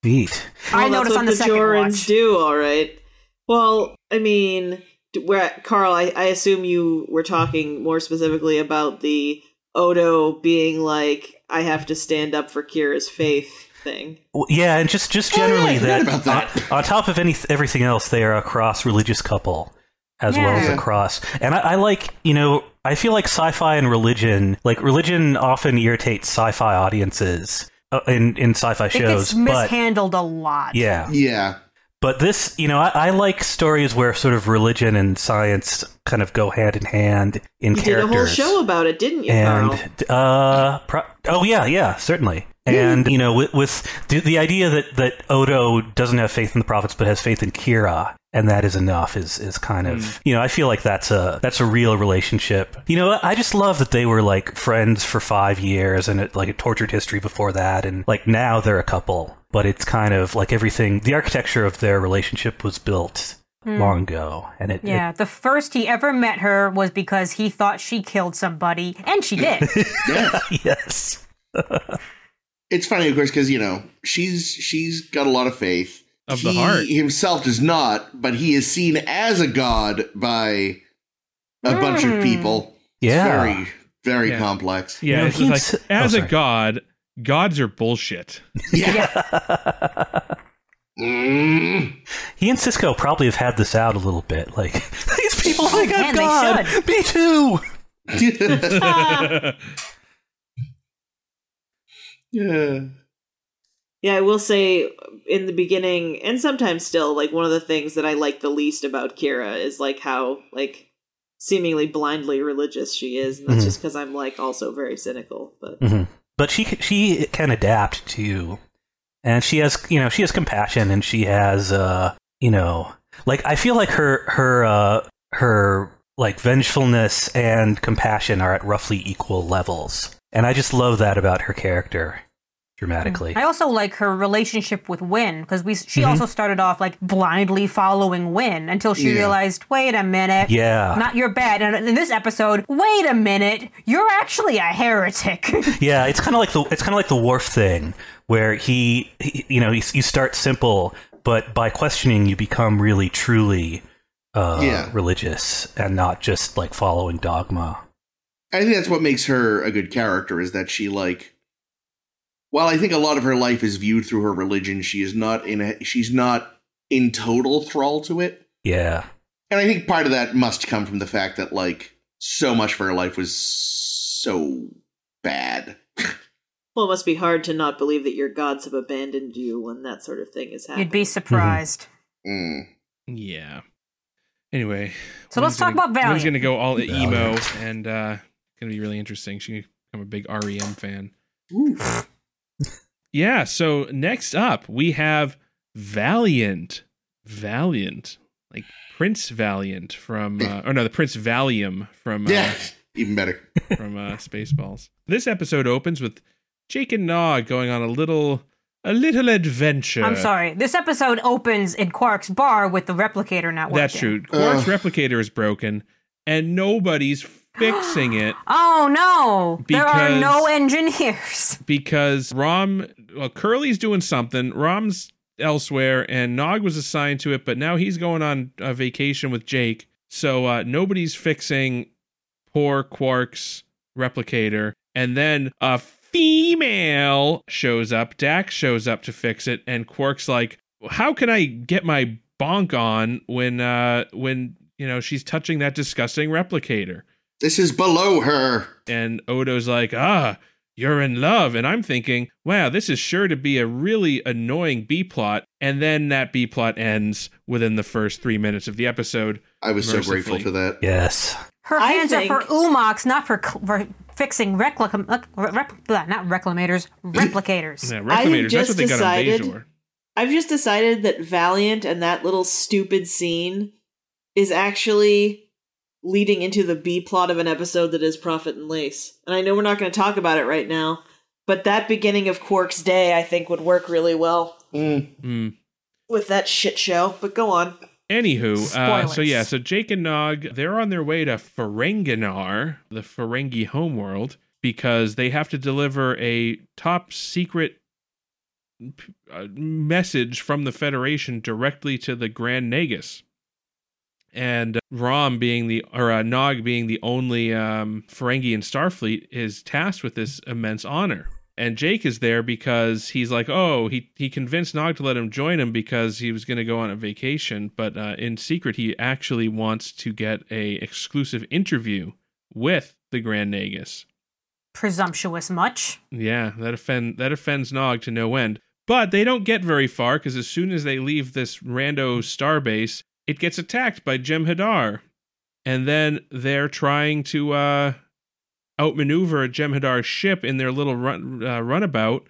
Neat. I noticed that's on what the second Bajorans watch. do, all right. Well, I mean, where Carl, I, I assume you were talking more specifically about the Odo being like, I have to stand up for Kira's faith thing. Well, yeah, and just just Oh, yeah, generally that, that. On, on top of any everything else, they are a cross religious couple as well as a cross. And I, I like you know I feel like sci-fi and religion like religion often irritates sci-fi audiences in in sci-fi It shows, gets but mishandled a lot. yeah, Yeah, But this, you know, I, I like stories where sort of religion and science kind of go hand in hand in You did a characters. whole show about it, didn't you, Carl? and uh, pro- oh yeah, yeah, certainly. And you know, with, with the, the idea that that Odo doesn't have faith in the prophets but has faith in Kira, and that is enough is is kind of mm. you know I feel like that's a that's a real relationship. You know, I just love that they were like friends for five years and it, like a tortured history before that, and like now they're a couple. But it's kind of like everything. The architecture of their relationship was built mm. long ago, and it, it Yeah, the first he ever met her was because he thought she killed somebody, and she did. *laughs* yeah. yes. *laughs* it's funny, of course, because you know she's she's got a lot of faith. Of the he heart. himself does not, but he is seen as a god by a bunch of Hmm. people. Yeah. It's very very Yeah. complex. Yeah, You know, it's like ins- as oh, a god, gods are bullshit. Yeah. Mm. He and Sisko probably have had this out a little bit. Like *laughs* these people think I'm God. Me too. yeah. *laughs* *laughs* Yeah, I will say in the beginning, and sometimes still, like one of the things that I like the least about Kira is like how like seemingly blindly religious she is, and that's Mhm. just because I'm like also very cynical. But hmm But she she can adapt to, and she has you know she has compassion and she has uh you know like I feel like her her uh her like vengefulness and compassion are at roughly equal levels, and I just love that about her character dramatically. I also like her relationship with Winn because we she Mhm. also started off like blindly following Winn until she Yeah. realized, wait a minute, Yeah. not your bad. And in this episode, wait a minute, you're actually a heretic. *laughs* Yeah, it's kind of like the it's kind of like the Worf thing, where he, he you know, you, you start simple, but by questioning, you become really truly uh, Yeah. religious and not just like following dogma. I think that's what makes her a good character is that she like while I think a lot of her life is viewed through her religion, she is not in a she's not in total thrall to it. Yeah, And I think part of that must come from the fact that like so much of her life was so bad. *laughs* well, it must be hard to not believe that your gods have abandoned you when that sort of thing is happening. You'd be surprised. Mm. Yeah. Anyway, So let's talk gonna- about Valiant. Winn's gonna go all emo, and uh, gonna be really interesting. She's gonna become a big REM fan. Oof. Yeah. So next up, we have Valiant. Valiant, like Prince Valiant from, uh, *laughs* or no, the Prince Valium from uh, Yeah, *laughs* even better. from uh, Spaceballs. This episode opens with Jake and Nog going on a little a little adventure. I'm sorry. This episode opens in Quark's bar with the replicator not working. That's true. Quark's Ugh. replicator is broken, and nobody's fixing it *gasps* Oh no! there are no engineers. *laughs* because Rom, well, Curly's doing something. Rom's elsewhere, and Nog was assigned to it, but now he's going on a vacation with Jake. So uh, nobody's fixing poor Quark's replicator. And then a female shows up. Dax shows up to fix it, and Quark's like, "How can I get my bonk on when uh when you know she's touching that disgusting replicator?" This is below her. And Odo's like, ah, you're in love. And I'm thinking, wow, this is sure to be a really annoying B plot. And then that B plot ends within the first three minutes of the episode. I was so grateful for that. Yes. Her I hands think- are for oo-mox, not for, cl- for fixing reclam- rep- rep- not reclamators, *laughs* replicators. Yeah, Reclamators, that's just what they got on decided- Bajor. I've just decided that Valiant and that little stupid scene is actually leading into the B plot of an episode that is Profit and Lace. And I know we're not going to talk about it right now, but that beginning of Quark's day I think would work really well Mm. Mm. with that shit show. But go on. Anywho, uh, so yeah, so Jake and Nog, they're on their way to Ferenginar, the Ferengi homeworld, because they have to deliver a top secret p- uh, message from the Federation directly to the Grand Nagus. And Rom being the, or uh, Nog being the only um, Ferengi in Starfleet, is tasked with this immense honor. And Jake is there because he's like, oh, he, he convinced Nog to let him join him because he was going to go on a vacation. But uh, in secret, he actually wants to get a exclusive interview with the Grand Nagus. Presumptuous much. Yeah, that offend that offends Nog to no end. But they don't get very far because as soon as they leave this rando starbase, it gets attacked by Jem'Hadar, and then they're trying to uh, outmaneuver a Jem'Hadar ship in their little run uh, runabout,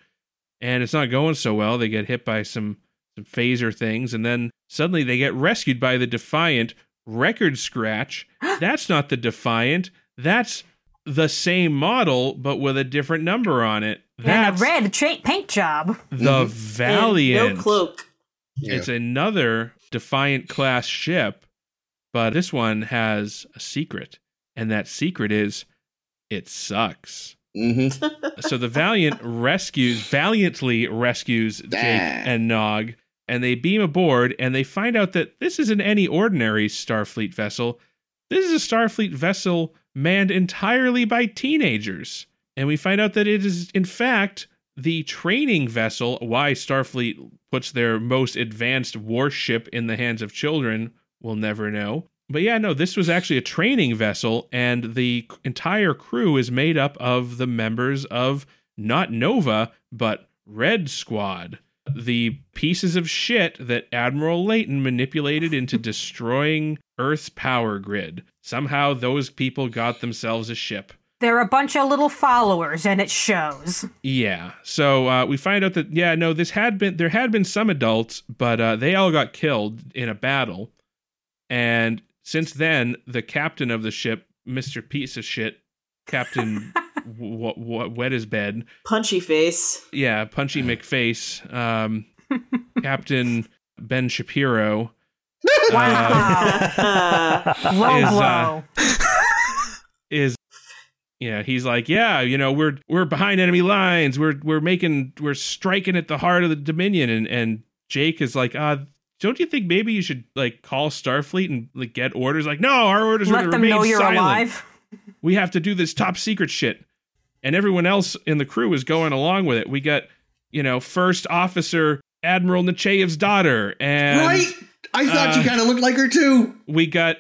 and it's not going so well. They get hit by some some phaser things, and then suddenly they get rescued by the Defiant. Record scratch. *gasps* That's not the Defiant. That's the same model, but with a different number on it. And That's a red cha- paint job. the And Valiant. no cloak. Yeah. It's another Defiant class ship, but this one has a secret, and that secret is it sucks. hmm so the Valiant rescues, valiantly rescues Jake and Nog, and they beam aboard, and they find out that this isn't any ordinary Starfleet vessel. This is a Starfleet vessel manned entirely by teenagers. And we find out that it is, in fact, the training vessel. Why Starfleet puts their most advanced warship in the hands of children, we'll never know. But yeah, no, this was actually a training vessel, and the entire crew is made up of the members of not Nova, but Red Squad. The pieces of shit that Admiral Leyton manipulated into *laughs* destroying Earth's power grid. Somehow those people got themselves a ship. They're a bunch of little followers, and it shows. Yeah. So uh, we find out that yeah, no, this had been there had been some adults, but uh, they all got killed in a battle, and since then, the captain of the ship, Mister Piece of Shit, Captain *laughs* w- w- Wet his bed, Punchy face. yeah, Punchy McFace, um, Captain Ben Shapiro. uh, *laughs* Wow. Low is, uh, blow. is yeah he's like yeah you know we're we're behind enemy lines we're we're making we're striking at the heart of the dominion and and jake is like uh don't you think maybe you should like call starfleet and like get orders like no our orders are to remain know you're silent. alive. *laughs* we have to do this top secret shit and everyone else in the crew is going along with it we got you know first officer admiral Nechayev's daughter and right? I thought uh, you kind of looked like her too. we got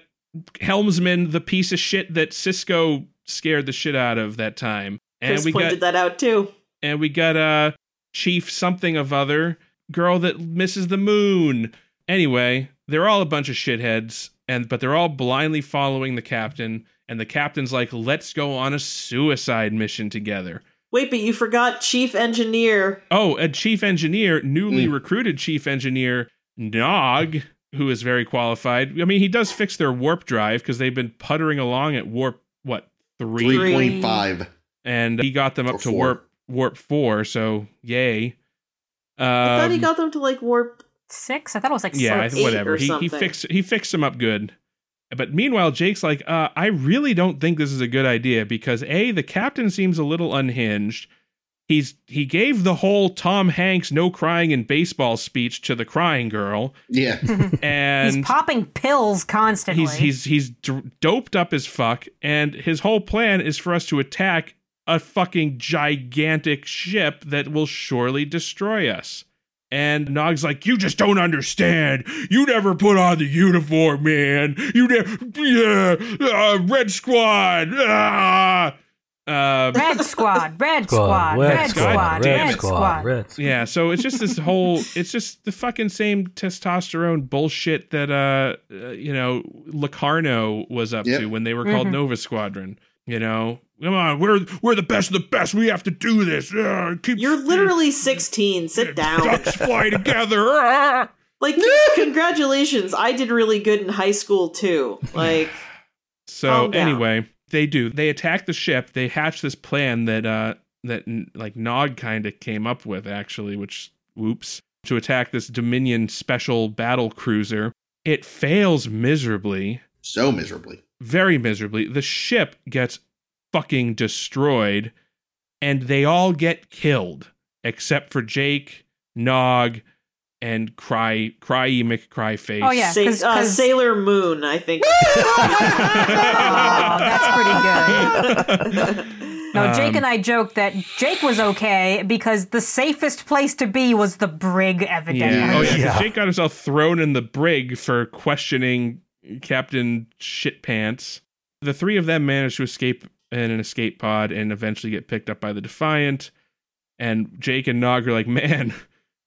helmsman the piece of shit that sisko scared the shit out of that time and Chris we pointed got that out too. and we got a chief something of other girl that misses the moon anyway they're all a bunch of shitheads and but they're all blindly following the captain and the captain's like let's go on a suicide mission together Wait, but you forgot Chief Engineer. oh a chief engineer newly Mm. recruited chief engineer nog who is very qualified i mean he does fix their warp drive because they've been puttering along at warp what three Three point five. and he got them up Or to four. warp warp four so yay I thought he Um, got them to like warp. Six? I thought it was like yeah, six. th- eight whatever. or He he fixed he fixed them up good. But meanwhile, Jake's like, uh, I really don't think this is a good idea because a the captain seems a little unhinged. He's he gave the whole Tom Hanks no crying in baseball speech to the crying girl, Yeah. *laughs* and He's popping pills constantly. he's he's he's d- doped up as fuck, and his whole plan is for us to attack a fucking gigantic ship that will surely destroy us. And Nog's like, you just don't understand. You never put on the uniform, man. You never, yeah, uh, Red Squad. Ah. Uh, *laughs* Red squad, red squad, red red squad, squad, red red squad, squad. red squad. yeah, so it's just this whole it's just the fucking same testosterone bullshit that uh, uh you know Locarno was up Yep. to when they were called Mhm. Nova Squadron. You know, come on, we're we're the best of the best. We have to do this. Uh, keep You're literally 16. Sit down. ducks fly *laughs* together. Ah. Like, congratulations. I did really good in high school, too. Like, So Calm down. anyway, they do. They attack the ship. They hatch this plan that uh that like Nog kind of came up with actually, which whoops, to attack this Dominion special battle cruiser. It fails miserably, So miserably. very miserably. The ship gets fucking destroyed and they all get killed except for Jake, Nog, and Cry Cry McCryface. Oh, yeah. Sa- 'cause- uh, 'cause- Sailor Moon, I think. *laughs* Oh, that's pretty good. No, Jake Um, and I joked that Jake was okay because the safest place to be was the brig, evidently. Yeah. Oh yeah. 'cause Yeah. Jake got himself thrown in the brig for questioning Captain Shitpants. The three of them managed to escape in an escape pod and eventually get picked up by the Defiant. And Jake and Nog are like, man,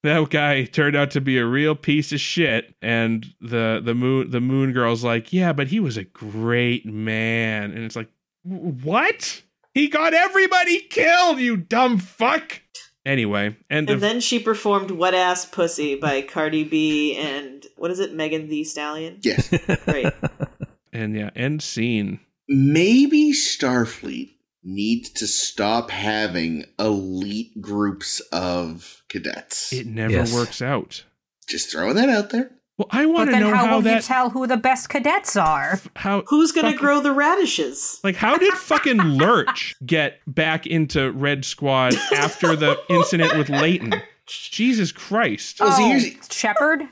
that guy turned out to be a real piece of shit. And the the moon the Moon Girl's like, yeah, but he was a great man. And it's like, what? He got everybody killed, you dumb fuck. Anyway, and, And then she performed "What Ass Pussy by Cardi B and, what is it, Megan Thee Stallion? Yes. Great. *laughs* and yeah, end scene. Maybe Starfleet needs to stop having elite groups of cadets. It never Yes. works out. Just throwing that out there. Well, I But want to then know how, how, will you that tell who the best cadets are? how Who's gonna grow the radishes? Like, how did fucking *laughs* Lurch get back into Red Squad after the incident with Leyton? Jesus Christ! Oh, well, see, oh, here's- Shepard?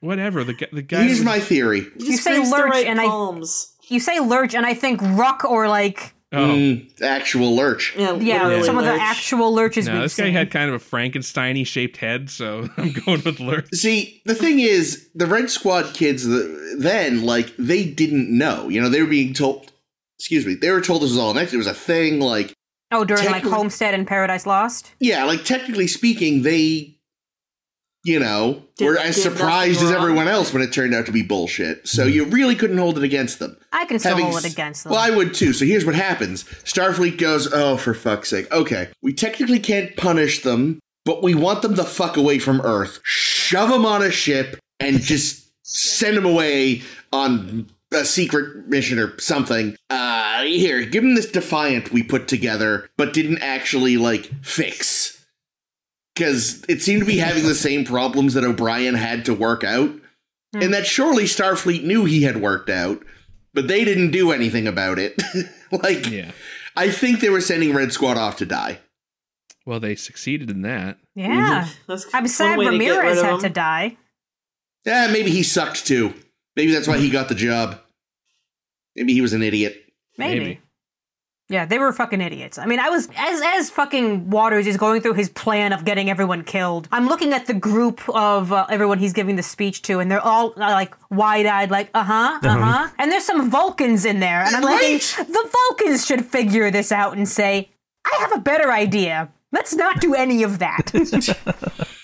Whatever the the guy. Here's my theory. You, You say raised the lurch right and I- You say lurch, and I think ruck or like, oh Mm, actual lurch. Yeah, yeah, literally some of the actual lurches no, we've this guy seen. had kind of a Frankensteiny shaped head, so *laughs* I'm going with Lurch. See, the thing is, the Red Squad kids the, then, like, they didn't know. You know, they were being told, excuse me, they were told this was all next. It was a thing, like, oh, during like Homestead and Paradise Lost? yeah, like, technically speaking, they, you know, Did- were as surprised as everyone else when it turned out to be bullshit. So you really couldn't hold it against them. I can still Having hold it against them. Well, I would too. So here's what happens Starfleet goes, oh, for fuck's sake. Okay, we technically can't punish them, but we want them the fuck away from Earth. Shove them on a ship and just send them away on a secret mission or something. Uh, here, give them this Defiant we put together, but didn't actually, like, fix. Because it seemed to be having the same problems that O'Brien had to work out. Hmm. And that surely Starfleet knew he had worked out, but they didn't do anything about it. *laughs* like, Yeah. I think they were sending Red Squad off to die. Well, they succeeded in that. yeah. That's I'm sad way to Ramirez had to die. Yeah, maybe he sucked too. Maybe that's why he got the job. Maybe he was an idiot. Maybe. Maybe. Yeah, they were fucking idiots. I mean, I was as as fucking Waters is going through his plan of getting everyone killed. I'm looking at the group of uh, everyone he's giving the speech to, and they're all uh, like wide-eyed, like uh huh, uh huh. And there's some Vulcans in there, and I'm Right? thinking the Vulcans should figure this out and say, "I have a better idea. Let's not do any of that." *laughs* *laughs*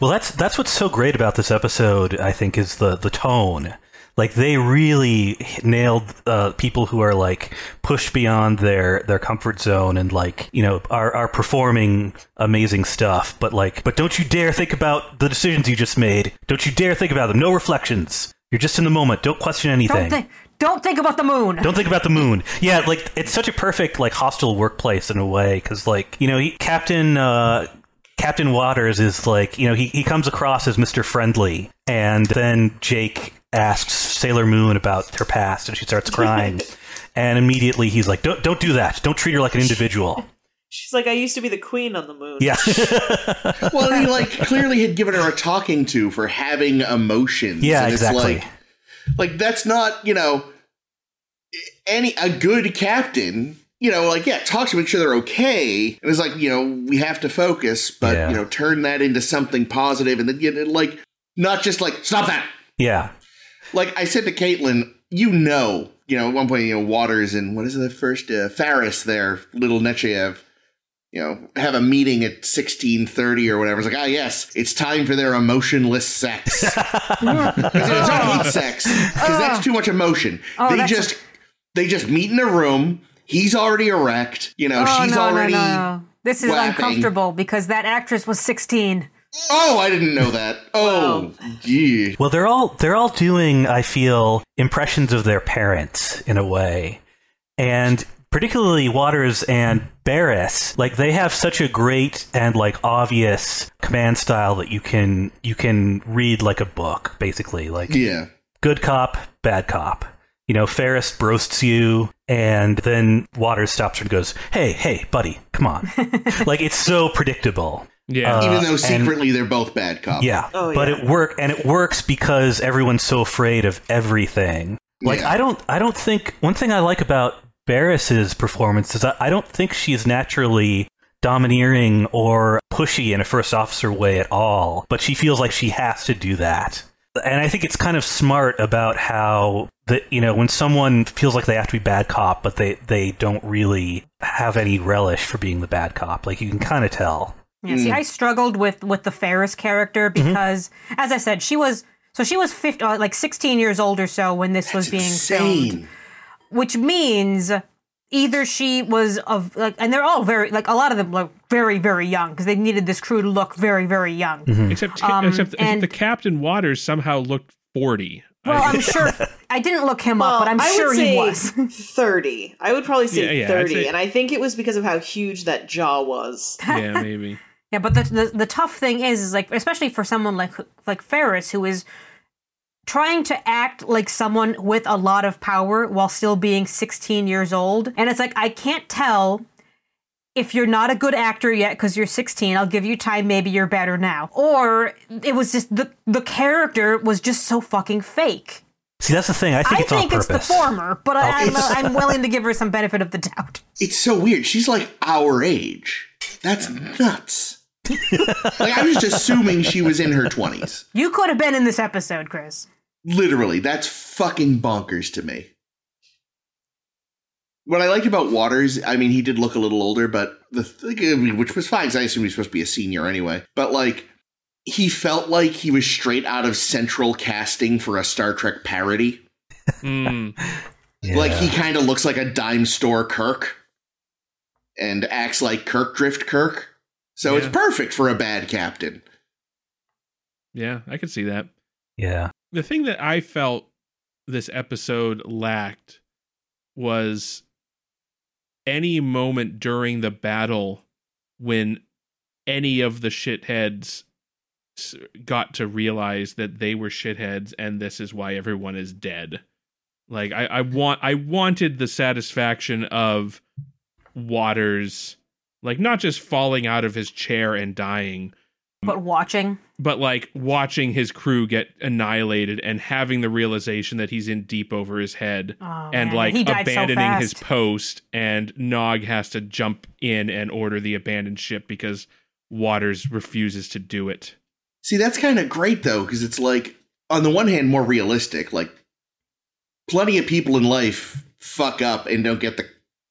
Well, that's that's what's so great about this episode. I think is the the tone. Like they really nailed uh, people who are like pushed beyond their their comfort zone and like you know are are performing amazing stuff. But like, but don't you dare think about the decisions you just made. Don't you dare think about them. No reflections. You're just in the moment. Don't question anything. don't think. Don't think about the moon. Don't think about the moon. Yeah, like it's such a perfect like hostile workplace in a way because like you know he, Captain uh, Captain Waters is like you know he he comes across as Mister Friendly, and then Jake asks Sailor Moon about her past, and she starts crying, *laughs* and immediately he's like, don't don't do that. Don't treat her like an individual. She's like, I used to be the queen on the moon. Yeah, *laughs* Well, he like clearly had given her a talking to for having emotions. yeah, and it's exactly. like, like that's not you know any a good captain. You know, like yeah, talk to make sure they're okay, and it's like you know we have to focus, but Yeah. you know turn that into something positive, and then you know, like not just like stop that. yeah, Like I said to Caitlin, you know you know, at one point, you know, Waters and what is the first uh, Farris there, little Nechayev, you know, have a meeting at sixteen thirty or whatever. It's like, ah, yes, it's time for their emotionless sex. *laughs* Because I hate sex because that's too much emotion. Oh, they that's just they just meet in a room. He's already erect. You know, Oh, she's no, already. no, no, no. This is flapping. uncomfortable because that actress was 16. Oh, I didn't know that. Oh, yeah. Well, they're all they're all doing, I feel, impressions of their parents in a way, and particularly Waters and Barris, like they have such a great and like obvious command style that you can you can read like a book, basically. Like Yeah. good cop, bad cop. You know, Farris roasts you, and then Waters stops her and goes, "Hey, hey, buddy, come on!" *laughs* like it's so predictable. Yeah. Uh, Even though and- secretly they're both bad cops. Yeah, Oh, but yeah. it work and it works because everyone's so afraid of everything. Like Yeah. I don't, I don't think one thing I like about Barris's performance is I, I don't think she's naturally domineering or pushy in a first officer way at all. But she feels like she has to do that, and I think it's kind of smart about how that you know when someone feels like they have to be bad cop, but they they don't really have any relish for being the bad cop. Like you can kind of tell. Yeah, see, I struggled with with the Farris character Mm-hmm. because, as I said, she was so she was 50, uh, like 16 years old or so when this was being filmed, which means either she was of like, and they're all very like a lot of them look very very young because they needed this crew to look very very young. Except, Um, except and- the Captain Waters somehow looked 40. Well, I- I'm *laughs* sure I didn't look him Well, up, but I'm I would sure say he was. *laughs* 30. I would probably say Yeah, yeah, 30, say- and I think it was because of how huge that jaw was. yeah, maybe. Yeah, but the, the the tough thing is, is like especially for someone like like Farris, who is trying to act like someone with a lot of power while still being 16 years old, and it's like I can't tell if you're not a good actor yet because you're 16. I'll give you time. Maybe you're better now, or it was just the the character was just so fucking fake. See, that's the thing. I think I it's on think it's the former, but I, oh, I'm I'm *laughs* willing to give her some benefit of the doubt. It's so weird. She's like our age. That's nuts. *laughs* like I was just assuming she was in her 20s. You could have been in this episode, Chris. Literally, that's fucking bonkers to me. What I liked about Waters, I mean, he did look a little older, but the thing, which was fine, 'cause I assume he's supposed to be a senior anyway. But like, he felt like he was straight out of central casting for a Star Trek parody. Mm. *laughs* Like he kind of looks like a dime store Kirk, and acts like Kirk Drift Kirk. So it's perfect for a bad captain. Yeah, I could see that. yeah. The thing that I felt this episode lacked was any moment during the battle when any of the shitheads got to realize that they were shitheads and this is why everyone is dead. Like I, I want I wanted the satisfaction of Waters like not just falling out of his chair and dying, But watching, but like watching his crew get annihilated and having the realization that he's in deep over his head Oh, and man, like he died so abandoning his post and Nog has to jump in and order the abandoned ship because Waters refuses to do it. See, that's kind of great though, because it's like, on the one hand, more realistic. Like, plenty of people in life fuck up and don't get the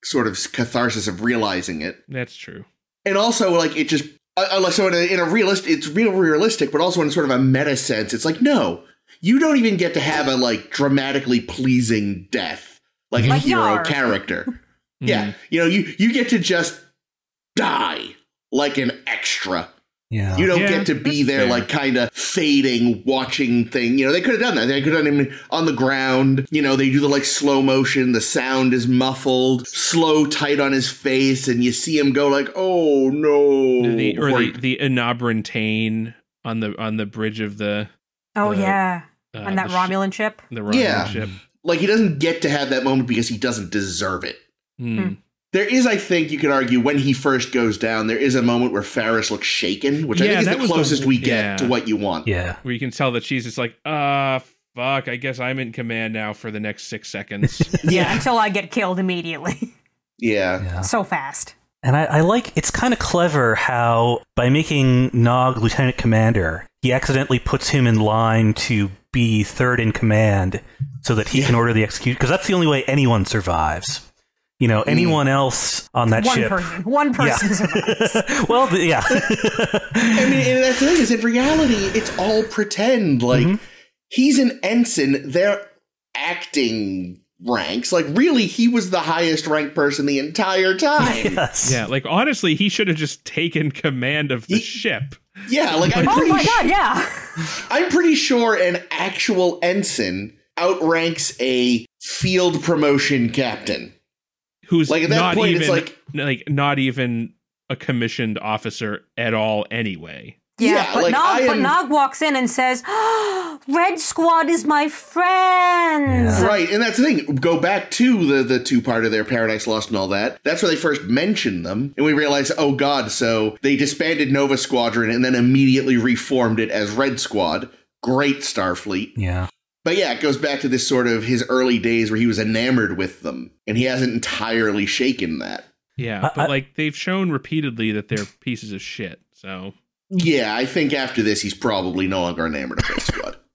sort of catharsis of realizing it. That's true. And also, like, it just, uh, uh, so in a, in a realist, it's real realistic, but also in sort of a meta sense, it's like, no, you don't even get to have a like dramatically pleasing death, like a Like hero Yar. character. *laughs* Yeah, you know, you you get to just die like an extra. Yeah. You don't Yeah, get to be there, fair. like kind of fading, watching thing. You know, they could have done that. They could have done him on the ground. You know, they do the like slow motion. The sound is muffled, slow, tight on his face, and you see him go like, "Oh no!" the, or the he- the Enobrantane on the on the bridge of the Oh Uh, yeah, uh, on that the sh- Romulan ship. the Romulan Yeah. ship. like he doesn't get to have that moment because he doesn't deserve it. Hmm. There is, I think, you could argue when he first goes down, there is a moment where Farris looks shaken, which I think is the was the- closest we get yeah. to what you want. Yeah. Where you can tell that she's just like, ah, fuck. I guess I'm in command now for the next six seconds. *laughs* Yeah, until I get killed immediately, Yeah. Yeah. so fast. And I, I like it's kind of clever how by making Nog lieutenant commander, he accidentally puts him in line to be third in command, so that he Yeah. can order the execution. Because that's the only way anyone survives. You know, anyone else on that ship. One ship. person. One person survives. *laughs* well, the- yeah. *laughs* I mean, and that's the thing is, in reality, it's all pretend. Like Mhm. he's an ensign. They're acting ranks. Like really, he was the highest ranked person the entire time. *laughs* yes. Yeah, like honestly, he should have just taken command of the Ye- ship. Yeah, like I'm oh pretty. my su- god, yeah. I'm pretty sure an actual ensign outranks a field promotion captain. Who's Like, at that not point, even it's like- like not even a commissioned officer at all anyway. Yeah, Yeah, but, like, Nog, I but Nog walks in and says, *gasps* Red Squad is my friends. Yeah. Right, and that's the thing. Go back to the the two part of their Paradise Lost and all that. That's where they first mentioned them, and we realize, oh god, so they disbanded Nova Squadron and then immediately reformed it as Red Squad. Great Starfleet. Yeah. But yeah, it goes back to this sort of his early days where he was enamored with them, and he hasn't entirely shaken that. Yeah, but I- like they've shown repeatedly that they're pieces of shit. So Yeah, I think after this, he's probably no longer enamored of Red Squad. *laughs*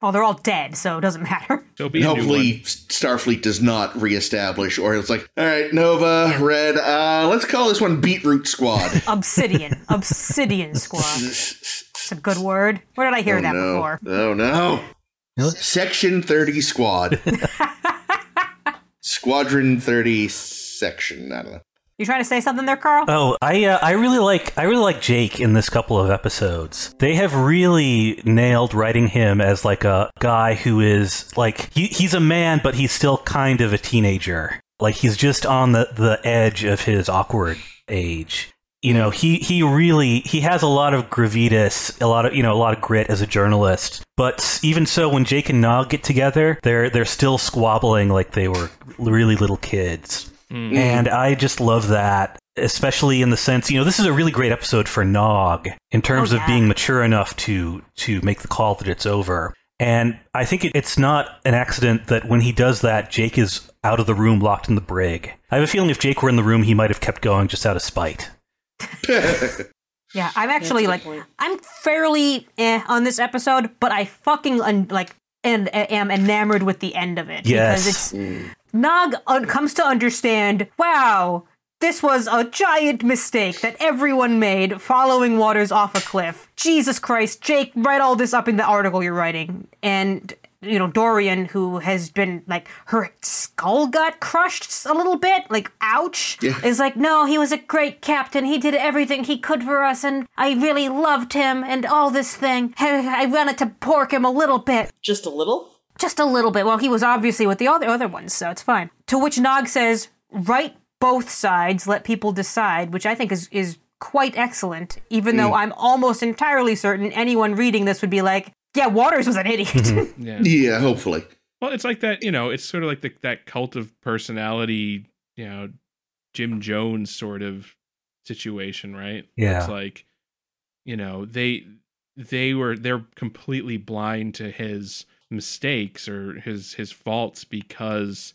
Oh, they're all dead, so it doesn't matter. be And hopefully. Starfleet does not reestablish, or it's like, all right, Nova, Red, uh, let's call this one Beetroot Squad. *laughs* Obsidian. Obsidian Squad. *laughs* It's a good word. Where did I hear oh, that no. before? Oh no. Really? Section 30 Squad. *laughs* Squadron 30 section. I don't know. You trying to say something there, Carl? Oh, I uh, I really like I really like Jake in this couple of episodes. They have really nailed writing him as like a guy who is like he, he's a man, but he's still kind of a teenager. Like he's just on the, the edge of his awkward age. You know, he, he really he has a lot of gravitas, a lot of you know, a lot of grit as a journalist. But even so, when Jake and Nog get together, they're they're still squabbling like they were really little kids. Mm. And I just love that, especially in the sense, you know, this is a really great episode for Nog in terms Oh, of being mature enough to to make the call that it's over. And I think it, it's not an accident that when he does that, Jake is out of the room, locked in the brig. I have a feeling if Jake were in the room, he might have kept going just out of spite. *laughs* Yeah, I'm actually like point. I'm fairly eh on this episode, but I fucking un- like and am enamored with the end of it Yes. because it's Nog un- comes to understand. Wow, this was a giant mistake that everyone made following Waters off a cliff. Jesus Christ, Jake, write all this up in the article you're writing, and. You know, Dorian, who has been like her skull got crushed a little bit, like ouch, Yeah. is like, no, he was a great captain. He did everything he could for us, and I really loved him, and all this thing. *laughs* I wanted to pork him a little bit, Just a little? just a little bit. Well, he was obviously with the other other ones, so it's fine. To which Nog says, "Write both sides, let people decide," which I think is is quite excellent. Even though mm. I'm almost entirely certain anyone reading this would be like, "Yeah, Waters was an idiot." Mm-hmm. *laughs* Yeah. yeah, hopefully. Well, it's like that, you know, it's sort of like the, that cult of personality, you know, Jim Jones sort of situation, right? Yeah. It's like, you know, they they were they're completely blind to his mistakes or his his faults because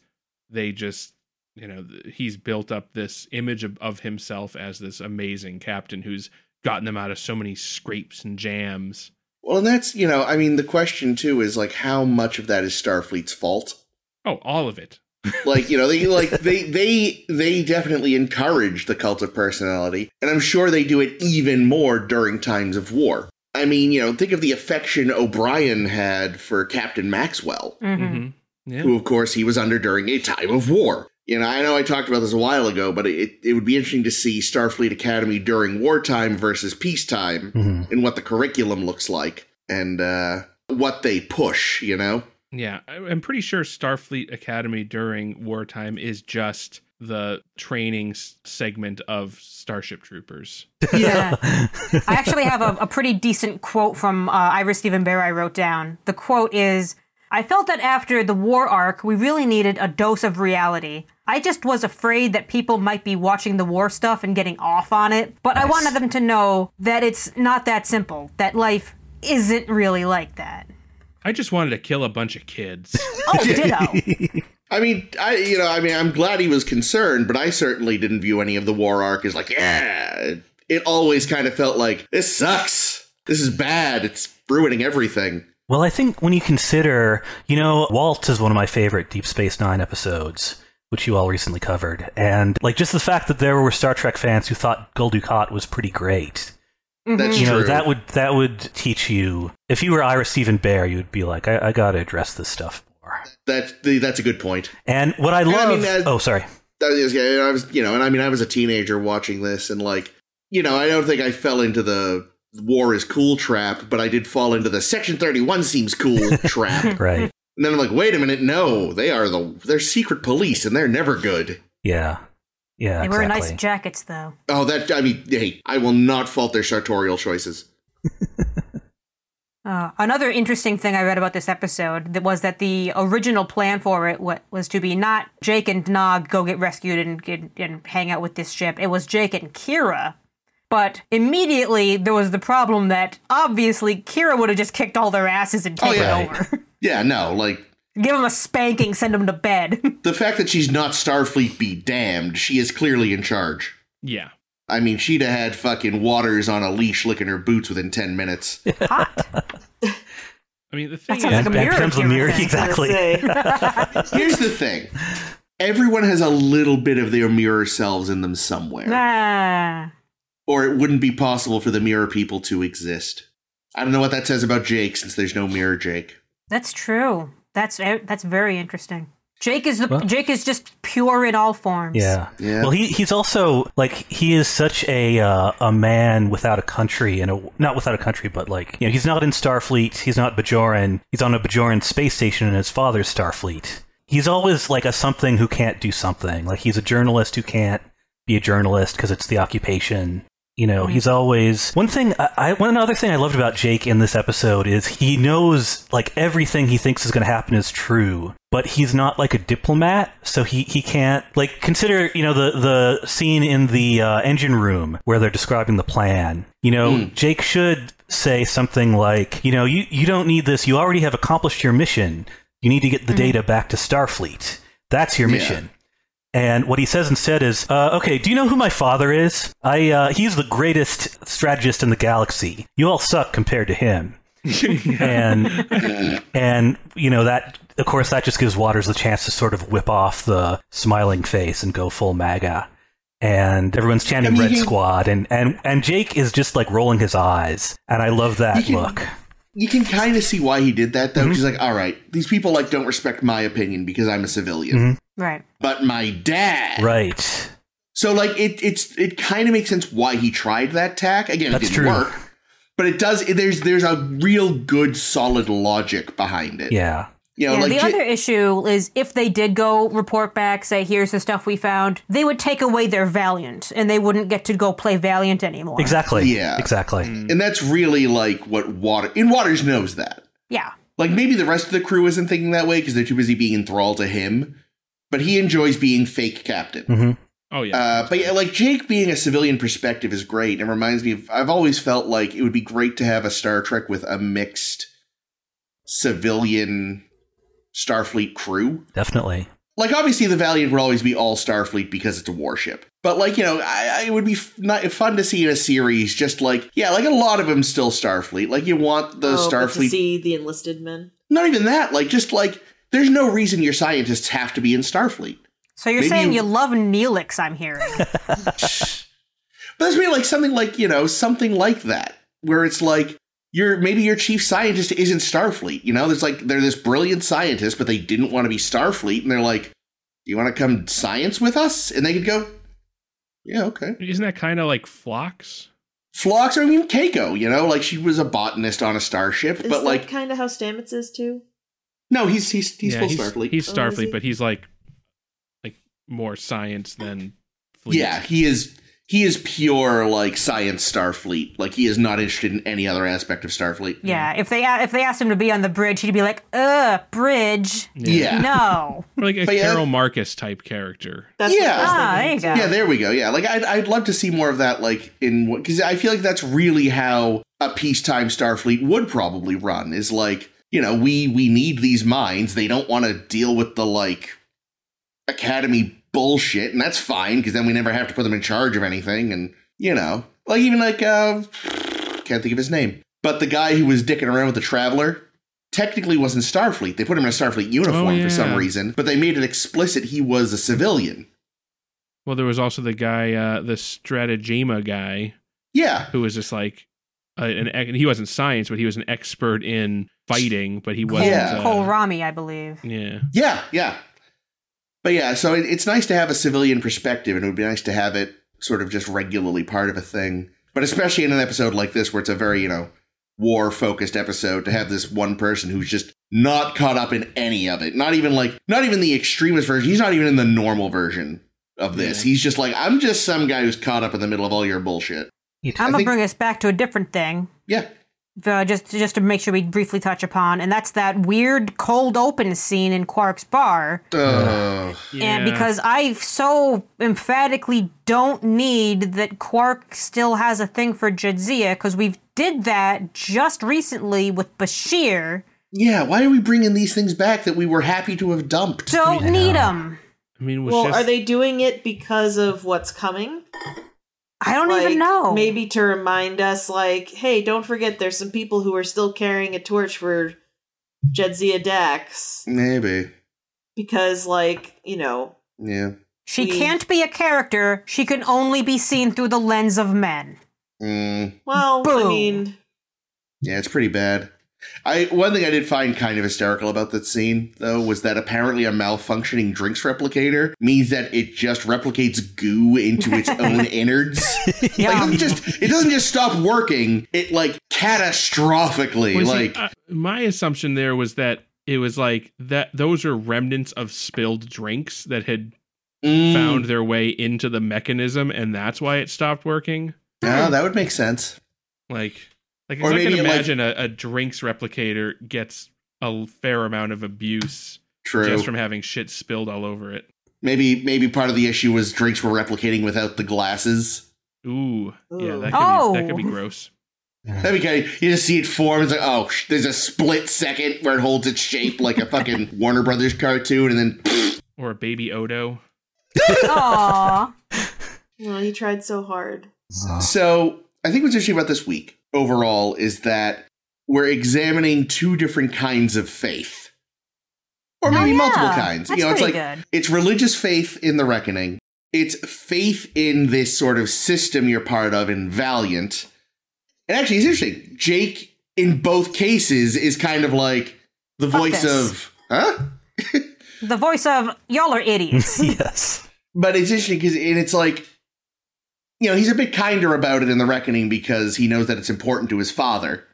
they just you know he's built up this image of, of himself as this amazing captain who's gotten them out of so many scrapes and jams Well, and that's, you know, I mean, the question too is like, how much of that is Starfleet's fault? oh all of it. *laughs* Like you know they like they they they definitely encourage the cult of personality and i'm sure they do it even more during times of war. I mean you know think of the affection o'brien had for captain maxwell Mhm. hmm yeah. who of course he was under during a time of war you know i know i talked about this a while ago but it, it would be interesting to see starfleet academy during wartime versus peacetime Mhm. and what the curriculum looks like and uh what they push you know Yeah, I- I'm pretty sure Starfleet Academy during wartime is just the training segment of Starship Troopers. *laughs* Yeah. I actually have a, a pretty decent quote from uh, Ira Steven Behr I wrote down. The quote is I felt that after the war arc, we really needed a dose of reality. I just was afraid that people might be watching the war stuff and getting off on it, but I wanted them to know that it's not that simple, that life isn't really like that. I just wanted to kill a bunch of kids. *laughs* Oh, ditto. *laughs* I mean, I you know, I mean, I'm glad he was concerned, but I certainly didn't view any of the war arc as like, yeah. It, it always kind of felt like this sucks. This is bad. It's ruining everything. Well, I think when you consider, you know, Walt is one of my favorite Deep Space Nine episodes, which you all recently covered. And, like, just the fact that there were Star Trek fans who thought Gul Dukat was pretty great. That's You know, true. that would that would teach you. If you were Ira Steven Behr, you would be like, I, I got to address this stuff more. That that's a good point. And what I I love. mean, uh, oh, sorry. That is- I was, you know, and I mean, I was a teenager watching this, and like, you know, I don't think I fell into the war is cool trap, but I did fall into the Section Thirty One seems cool *laughs* trap. *laughs* Right. And then I'm like, wait a minute, no, they are the they're secret police, and they're never good. Yeah. Yeah. They wear exactly. nice jackets, though. Oh, that I mean, hey, I will not fault their sartorial choices. *laughs* Uh, another interesting thing I read about this episode that was that the original plan for it wa- was to be not Jake and Nog go get rescued and, get, and hang out with this ship. It was Jake and Kira. But immediately there was the problem that obviously Kira would have just kicked all their asses and Oh, taken yeah. over. *laughs* Yeah, no, like Give them a spanking, send them to bed. *laughs* the fact that she's not Starfleet be damned, she is clearly in charge. Yeah. I mean, she'd have had fucking waters on a leash licking her boots within ten minutes. *laughs* Hot. I mean, the thing sounds is, like a That mirror becomes a mirror. Exactly. Here's the thing. Everyone has a little bit of their mirror selves in them somewhere. ah. Or it wouldn't be possible for the mirror people to exist. I don't know what that says about Jake since there's no mirror Jake. That's true. That's that's very interesting. Jake is the Well- Jake is just pure in all forms. Yeah. Yeah. Well, he he's also like he is such a uh, a man without a country and a not without a country, but like you know he's not in Starfleet. He's not Bajoran. He's on a Bajoran space station in his father's Starfleet. He's always like a something who can't do something. Like he's a journalist who can't be a journalist because it's the occupation. You know, he's mm-hmm. always one thing. I, I one other thing I loved about Jake in this episode is he knows like everything he thinks is going to happen is true, but he's not like a diplomat, so he he can't like consider you know the the scene in the uh, engine room where they're describing the plan. You know, hmm. Jake should say something like, you know, you you don't need this. You already have accomplished your mission. You need to get the mm-hmm. data back to Starfleet. That's your Yeah. And what he says instead is, uh, "Okay, do you know who my father is? I uh, he's the greatest strategist in the galaxy. You all suck compared to him." *laughs* and and you know that of course that just gives Waters the chance to sort of whip off the smiling face and go full MAGA. And everyone's chanting I mean, Red he- Squad, and, and, and Jake is just like rolling his eyes, and I love that You can- look. You can kind of see why he did that though. 'cause He's like, all right, these people like don't respect my opinion because I'm a civilian, Mhm. Right. but my dad. Right. So like it it's it kind of makes sense why he tried that tack. Again, That's it didn't true. work. But it does there's there's a real good solid logic behind it. Yeah. You know, yeah, like the J- other issue is if they did go report back, say, here's the stuff we found, they would take away their Valiant and they wouldn't get to go play Valiant anymore. Exactly. Yeah. Exactly. Mm. and that's really like what Water in Waters knows that. Yeah. Like maybe the rest of the crew isn't thinking that way because they're too busy being enthralled to him. But he enjoys being fake captain. hmm oh yeah, Uh, but yeah, like Jake being a civilian perspective is great. It reminds me of I've always felt like it would be great to have a Star Trek with a mixed civilian Starfleet crew. Definitely. Like obviously the Valiant will always be all Starfleet because it's a warship. But like you know, I, I it would be f- not, fun to see in a series just like yeah, like a lot of them still Starfleet. Like you want the oh, but to Starfleet. see the enlisted men. Not even that. Like just like there's no reason your scientists have to be in Starfleet. So you're Maybe saying you- you love Neelix, I'm hearing. *laughs* But that's me like something like, you know, something like that, where it's like your maybe your chief scientist isn't Starfleet. You know, there's like they're this brilliant scientist, but they didn't want to be Starfleet, and they're like, Do you want to come science with us? And they could go, Yeah, okay. isn't that kind of like Phlox? Phlox, I mean Keiko, you know, like she was a botanist on a starship, Is but that like kind of how Stamets is too? No, he's he's he's yeah, full he's, Starfleet. He's Oh, Starfleet, he? but he's like like more science than fleet. yeah, he is he is pure like science Starfleet. Like he is not interested in any other aspect of Starfleet. yeah, if they if they asked him to be on the bridge, he'd be like, "Ugh, bridge, Yeah. no." *laughs* Like a But yeah. Carol Marcus type character. That's Yeah. what I was Ah, there you go. Yeah, there we go. Yeah, like I'd, I'd love to see more of that, like in because I feel like that's really how a peacetime Starfleet would probably run. Is like you know we we need these minds. They don't want to deal with the like academy bullshit, and that's fine because then we never have to put them in charge of anything. And you know, like even like uh, can't think of his name, but the guy who was dicking around with the Traveler. technically wasn't Starfleet. They put him in a Starfleet uniform Oh, for some reason, but they made it explicit he was a civilian. Well, there was also the guy, uh, the Stratagema guy, Yeah. who was just like uh, an ex- he wasn't science, but he was an expert in fighting, but he wasn't. Yeah. uh, Cole Rami, I believe. yeah. Yeah, yeah. But yeah, so it, it's nice to have a civilian perspective, and it would be nice to have it sort of just regularly part of a thing. But especially in an episode like this, where it's a very, you know, war focused episode, to have this one person who's just not caught up in any of it. Not even like, not even the extremist version. He's not even in the normal version of this. Yeah. He's just like, I'm just some guy who's caught up in the middle of all your bullshit. It- I'm gonna think- bring us back to a different thing. Yeah. uh, just just to make sure we briefly touch upon, and that's that weird cold open scene in Quark's bar. Ugh. And because I so emphatically don't need that Quark still has a thing for Jadzia, because we did that just recently with Bashir. yeah, why are we bringing these things back that we were happy to have dumped? Don't need them. I mean, it was Well, just, are they doing it because of what's coming? I don't like, even know. Maybe to remind us, like, hey, don't forget there's some people who are still carrying a torch for Jadzia Dax. Maybe. Because, like, you know, Yeah. she we- can't be a character. She can only be seen through the lens of men. Mm. well, I mean, Yeah, it's pretty bad. I one thing I did find kind of hysterical about that scene though was that apparently a malfunctioning drinks replicator means that it just replicates goo into its *laughs* own innards. Like it Yeah. doesn't just it doesn't just stop working, it like catastrophically Well, see, like uh, my assumption there was that it was like that those are remnants of spilled drinks that had mm, found their way into the mechanism and that's why it stopped working Yeah, that would make sense. like like Or i maybe can it, like- imagine a, a drinks replicator gets a fair amount of abuse True. just from having shit spilled all over it maybe maybe part of the issue was drinks were replicating without the glasses. ooh yeah that could, be, that could be Oh. gross That'd be kind of, you just see it form. It's like, oh, sh- there's a split second where it holds its shape like a fucking *laughs* Warner Brothers cartoon, and then *laughs* or a baby odo Aww. well, *laughs* he tried so hard. So I think what's interesting about this week overall is that we're examining two different kinds of faith. Or Oh, maybe yeah. multiple kinds. That's you know, it's like good. it's religious faith in the reckoning. It's faith in this sort of system you're part of in Valiant. And actually it's interesting. Jake in both cases is kind of like the Fuck voice this. of huh? *laughs* The voice of y'all are idiots. *laughs* yes. But it's interesting because and it's like, you know, he's a bit kinder about it in the reckoning because he knows that it's important to his father.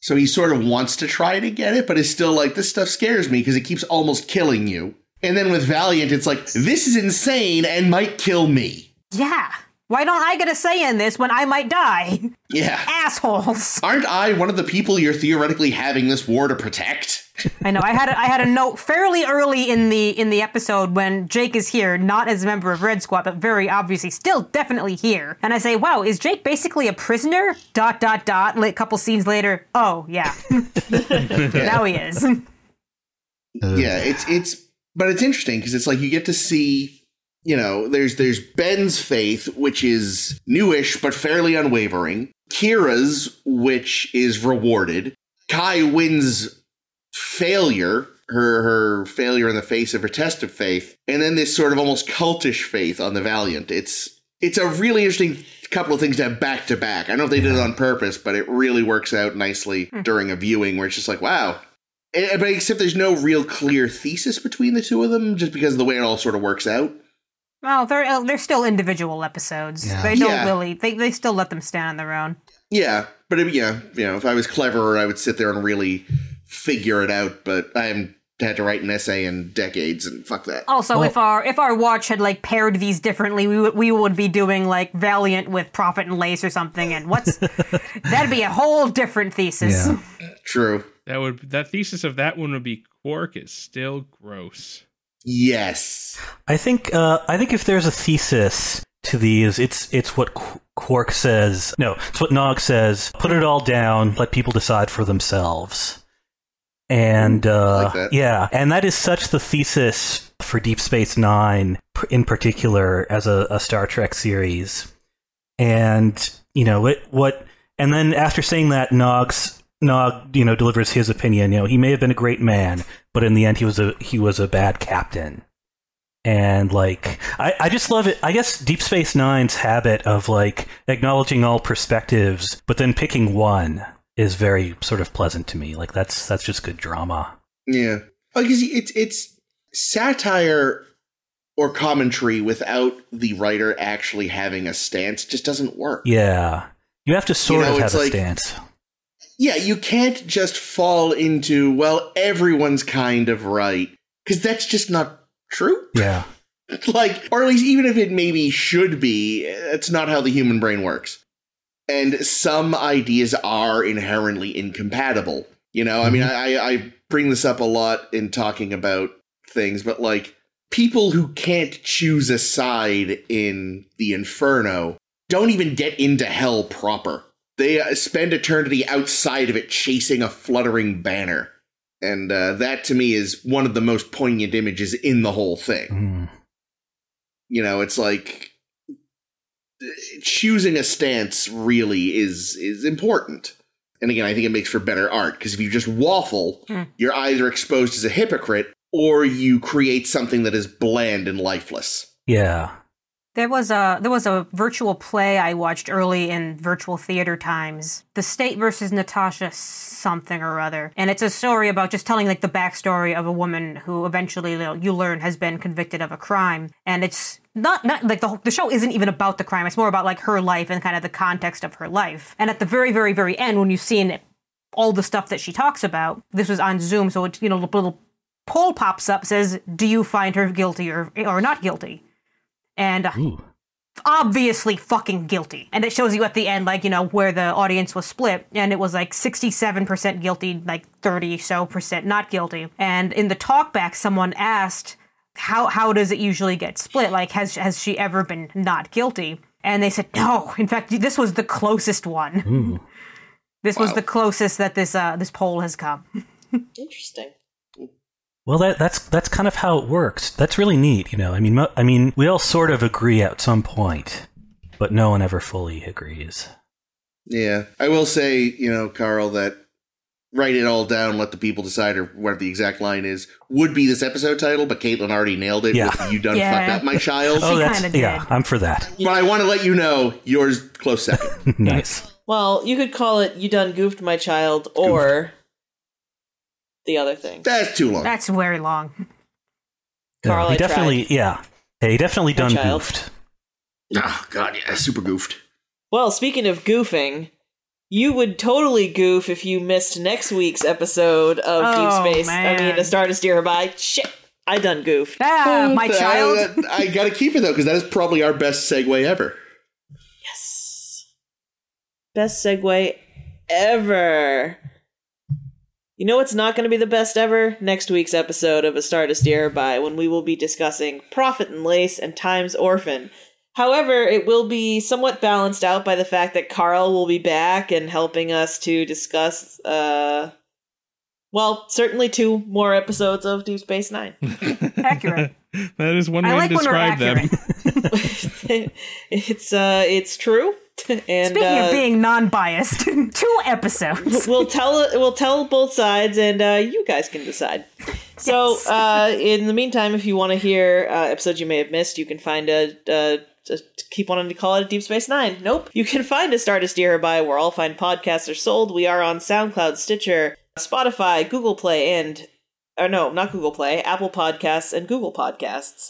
So he sort of wants to try to get it, but is still like, this stuff scares me because it keeps almost killing you. And then with Valiant, it's like, this is insane and might kill me. yeah. Why don't I get a say in this when I might die? Yeah. *laughs* Assholes. Aren't I one of the people you're theoretically having this war to protect? I know. I had a, I had a note fairly early in the in the episode when Jake is here, not as a member of Red Squad, but very obviously still definitely here. And I say, "Wow, is Jake basically a prisoner?" Dot dot dot. A couple scenes later, oh yeah, *laughs* now he is. Uh. yeah, it's it's but it's interesting because it's like you get to see, you know, there's there's Ben's faith, which is newish but fairly unwavering. Kira's, which is rewarded. Kai Winn's failure, her her failure in the face of her test of faith, and then this sort of almost cultish faith on the Valiant. It's it's a really interesting couple of things to have back to back. I don't know if they did it on purpose, but it really works out nicely during a viewing where it's just like, wow, Eh, but except there's no real clear thesis between the two of them, just because of the way it all sort of works out. Well, they're uh, they're still individual episodes. Yeah. They don't Yeah. really. They they still let them stand on their own. Yeah, but if, yeah, you know, if I was cleverer, I would sit there and really figure it out. But I haven't had to write an essay in decades, and fuck that. Also, Well- if our if our watch had like paired these differently, we would we would be doing like Valiant with Profit and Lace or something, and what's *laughs* that'd be a whole different thesis. Yeah. *laughs* True. that would that thesis of that one would be quark is still gross Yes. I think uh, I think if there's a thesis to these, it's it's what Quark says. No, it's what Nog says. Put it all down. Let people decide for themselves. And uh, like that. yeah, and that is such the thesis for Deep Space Nine in particular as a, a Star Trek series. And you know it, what? And then after saying that, Nog's Nog, you know, delivers his opinion. You know, he may have been a great man, but in the end, he was a he was a bad captain. And like, I, I just love it. I guess Deep Space Nine's habit of like acknowledging all perspectives, but then picking one is very sort of pleasant to me. Like that's that's just good drama. Yeah, because it's it's satire or commentary without the writer actually having a stance just doesn't work. Yeah, you have to sort know, of have a like- stance. Yeah, you can't just fall into well, everyone's kind of right because that's just not true. Yeah, *laughs* like, or at least even if it maybe should be, it's not how the human brain works. And some ideas are inherently incompatible. You know, I mean, I, I bring this up a lot in talking about things, but like people who can't choose a side in the inferno don't even get into hell proper. They uh, spend eternity outside of it chasing a fluttering banner. And uh, that to me is one of the most poignant images in the whole thing. Mm. You know, it's like choosing a stance really is is important. And again, I think it makes for better art because if you just waffle, Hmm. you're either exposed as a hypocrite or you create something that is bland and lifeless. yeah. There was a there was a virtual play I watched early in virtual theater times. The State versus Natasha something or other, and it's a story about just telling like the backstory of a woman who eventually you, learn has been convicted of a crime, and it's not not like the whole- the show isn't even about the crime. It's more about like her life and kind of the context of her life. And at the very very very end, when you've seen all the stuff that she talks about, this was on Zoom, so it you know little poll pops up says, "Do you find her guilty or or not guilty?" And Ooh. obviously fucking guilty. And it shows you at the end, like, you know, where the audience was split. And it was like 67% guilty, like 30 so percent not guilty. And in the talkback, someone asked, how, how does it usually get split? Like, has, has she ever been not guilty? And they said, no. In fact, this was the closest one. this was the closest that this, uh, this poll has come. *laughs* Interesting. Well, that, that's that's kind of how it works. That's really neat, you know. I mean, mo- I mean, we all sort of agree at some point, but no one ever fully agrees. Yeah. I will say, you know, Carl, that write it all down, let the people decide or what the exact line is, would be this episode title, but Caitlin already nailed it Yeah. with You Done Yeah. Fucked Up My Child. *laughs* Oh, that's yeah. I'm for that. But I want to let you know yours close second. *laughs* nice. Well, you could call it "You Done Goofed My Child" or the other thing. That's too long. That's very long. Carl, he I definitely, yeah. Hey, he definitely My done child. goofed. Oh, God, yeah, super goofed. Well, speaking of goofing, you would totally goof if you missed next week's episode of Oh, Deep Space. I mean, A Star to Steer Her By. Shit, I done goofed. Ah, my child. I, I gotta keep it though, because that is probably our best segue ever. Yes. Best segue ever. You know what's not going to be the best ever? Next week's episode of A Star to Steer By, when we will be discussing Profit and Lace and Time's Orphan. However, it will be somewhat balanced out by the fact that Carl will be back and helping us to discuss, uh, well, certainly two more episodes of Deep Space Nine. *laughs* Accurate. that is one way like to describe them. *laughs* *laughs* it's uh, it's true. *laughs* And Speaking uh, of being non-biased, *laughs* two episodes. *laughs* we'll tell we'll tell both sides, and uh, you guys can decide. So, Yes. uh, in the meantime, if you want to hear uh, episodes you may have missed, you can find a. Uh, just keep wanting to call it Deep Space Nine. Nope. You can find a Star to Steer Her By where all fine podcasts are sold. We are on SoundCloud, Stitcher, Spotify, Google Play, and or no, not Google Play, Apple Podcasts, and Google Podcasts.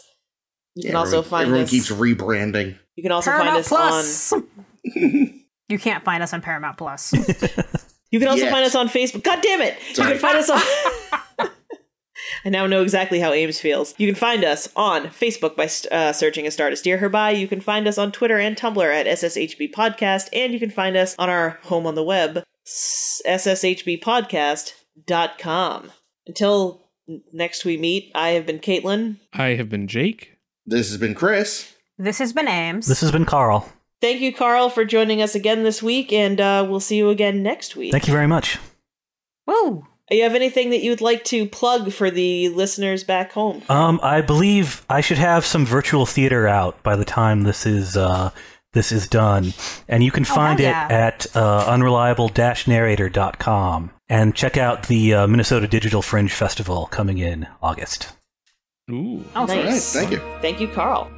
You can Yeah, also everyone, find everyone us. keeps rebranding. you can also find Paramount us on. Plus. *laughs* you can't find us on Paramount Plus. You can also Yes. find us on Facebook. God damn it! Sorry. You can find us on. *laughs* I now know exactly how Ames feels. You can find us on Facebook by uh, searching A Star to Steer Her By. You can find us on Twitter and Tumblr at SSHB Podcast. And you can find us on our home on the web, s- SSHBpodcast.com. Until next we meet, I have been Caitlin. I have been Jake. This has been Chris. this has been Ames. This has been Carl. Thank you, Carl, for joining us again this week, and uh, we'll see you again next week. Thank you very much. Woo! You have anything that you'd like to plug for the listeners back home? Um, I believe I should have some virtual theater out by the time this is uh, this is done. And you can Oh, find hell yeah. it at uh, unreliable-narrator.com. And check out the uh, Minnesota Digital Fringe Festival coming in August. Ooh. Oh, All right, Nice. thank you. Thank you, Carl.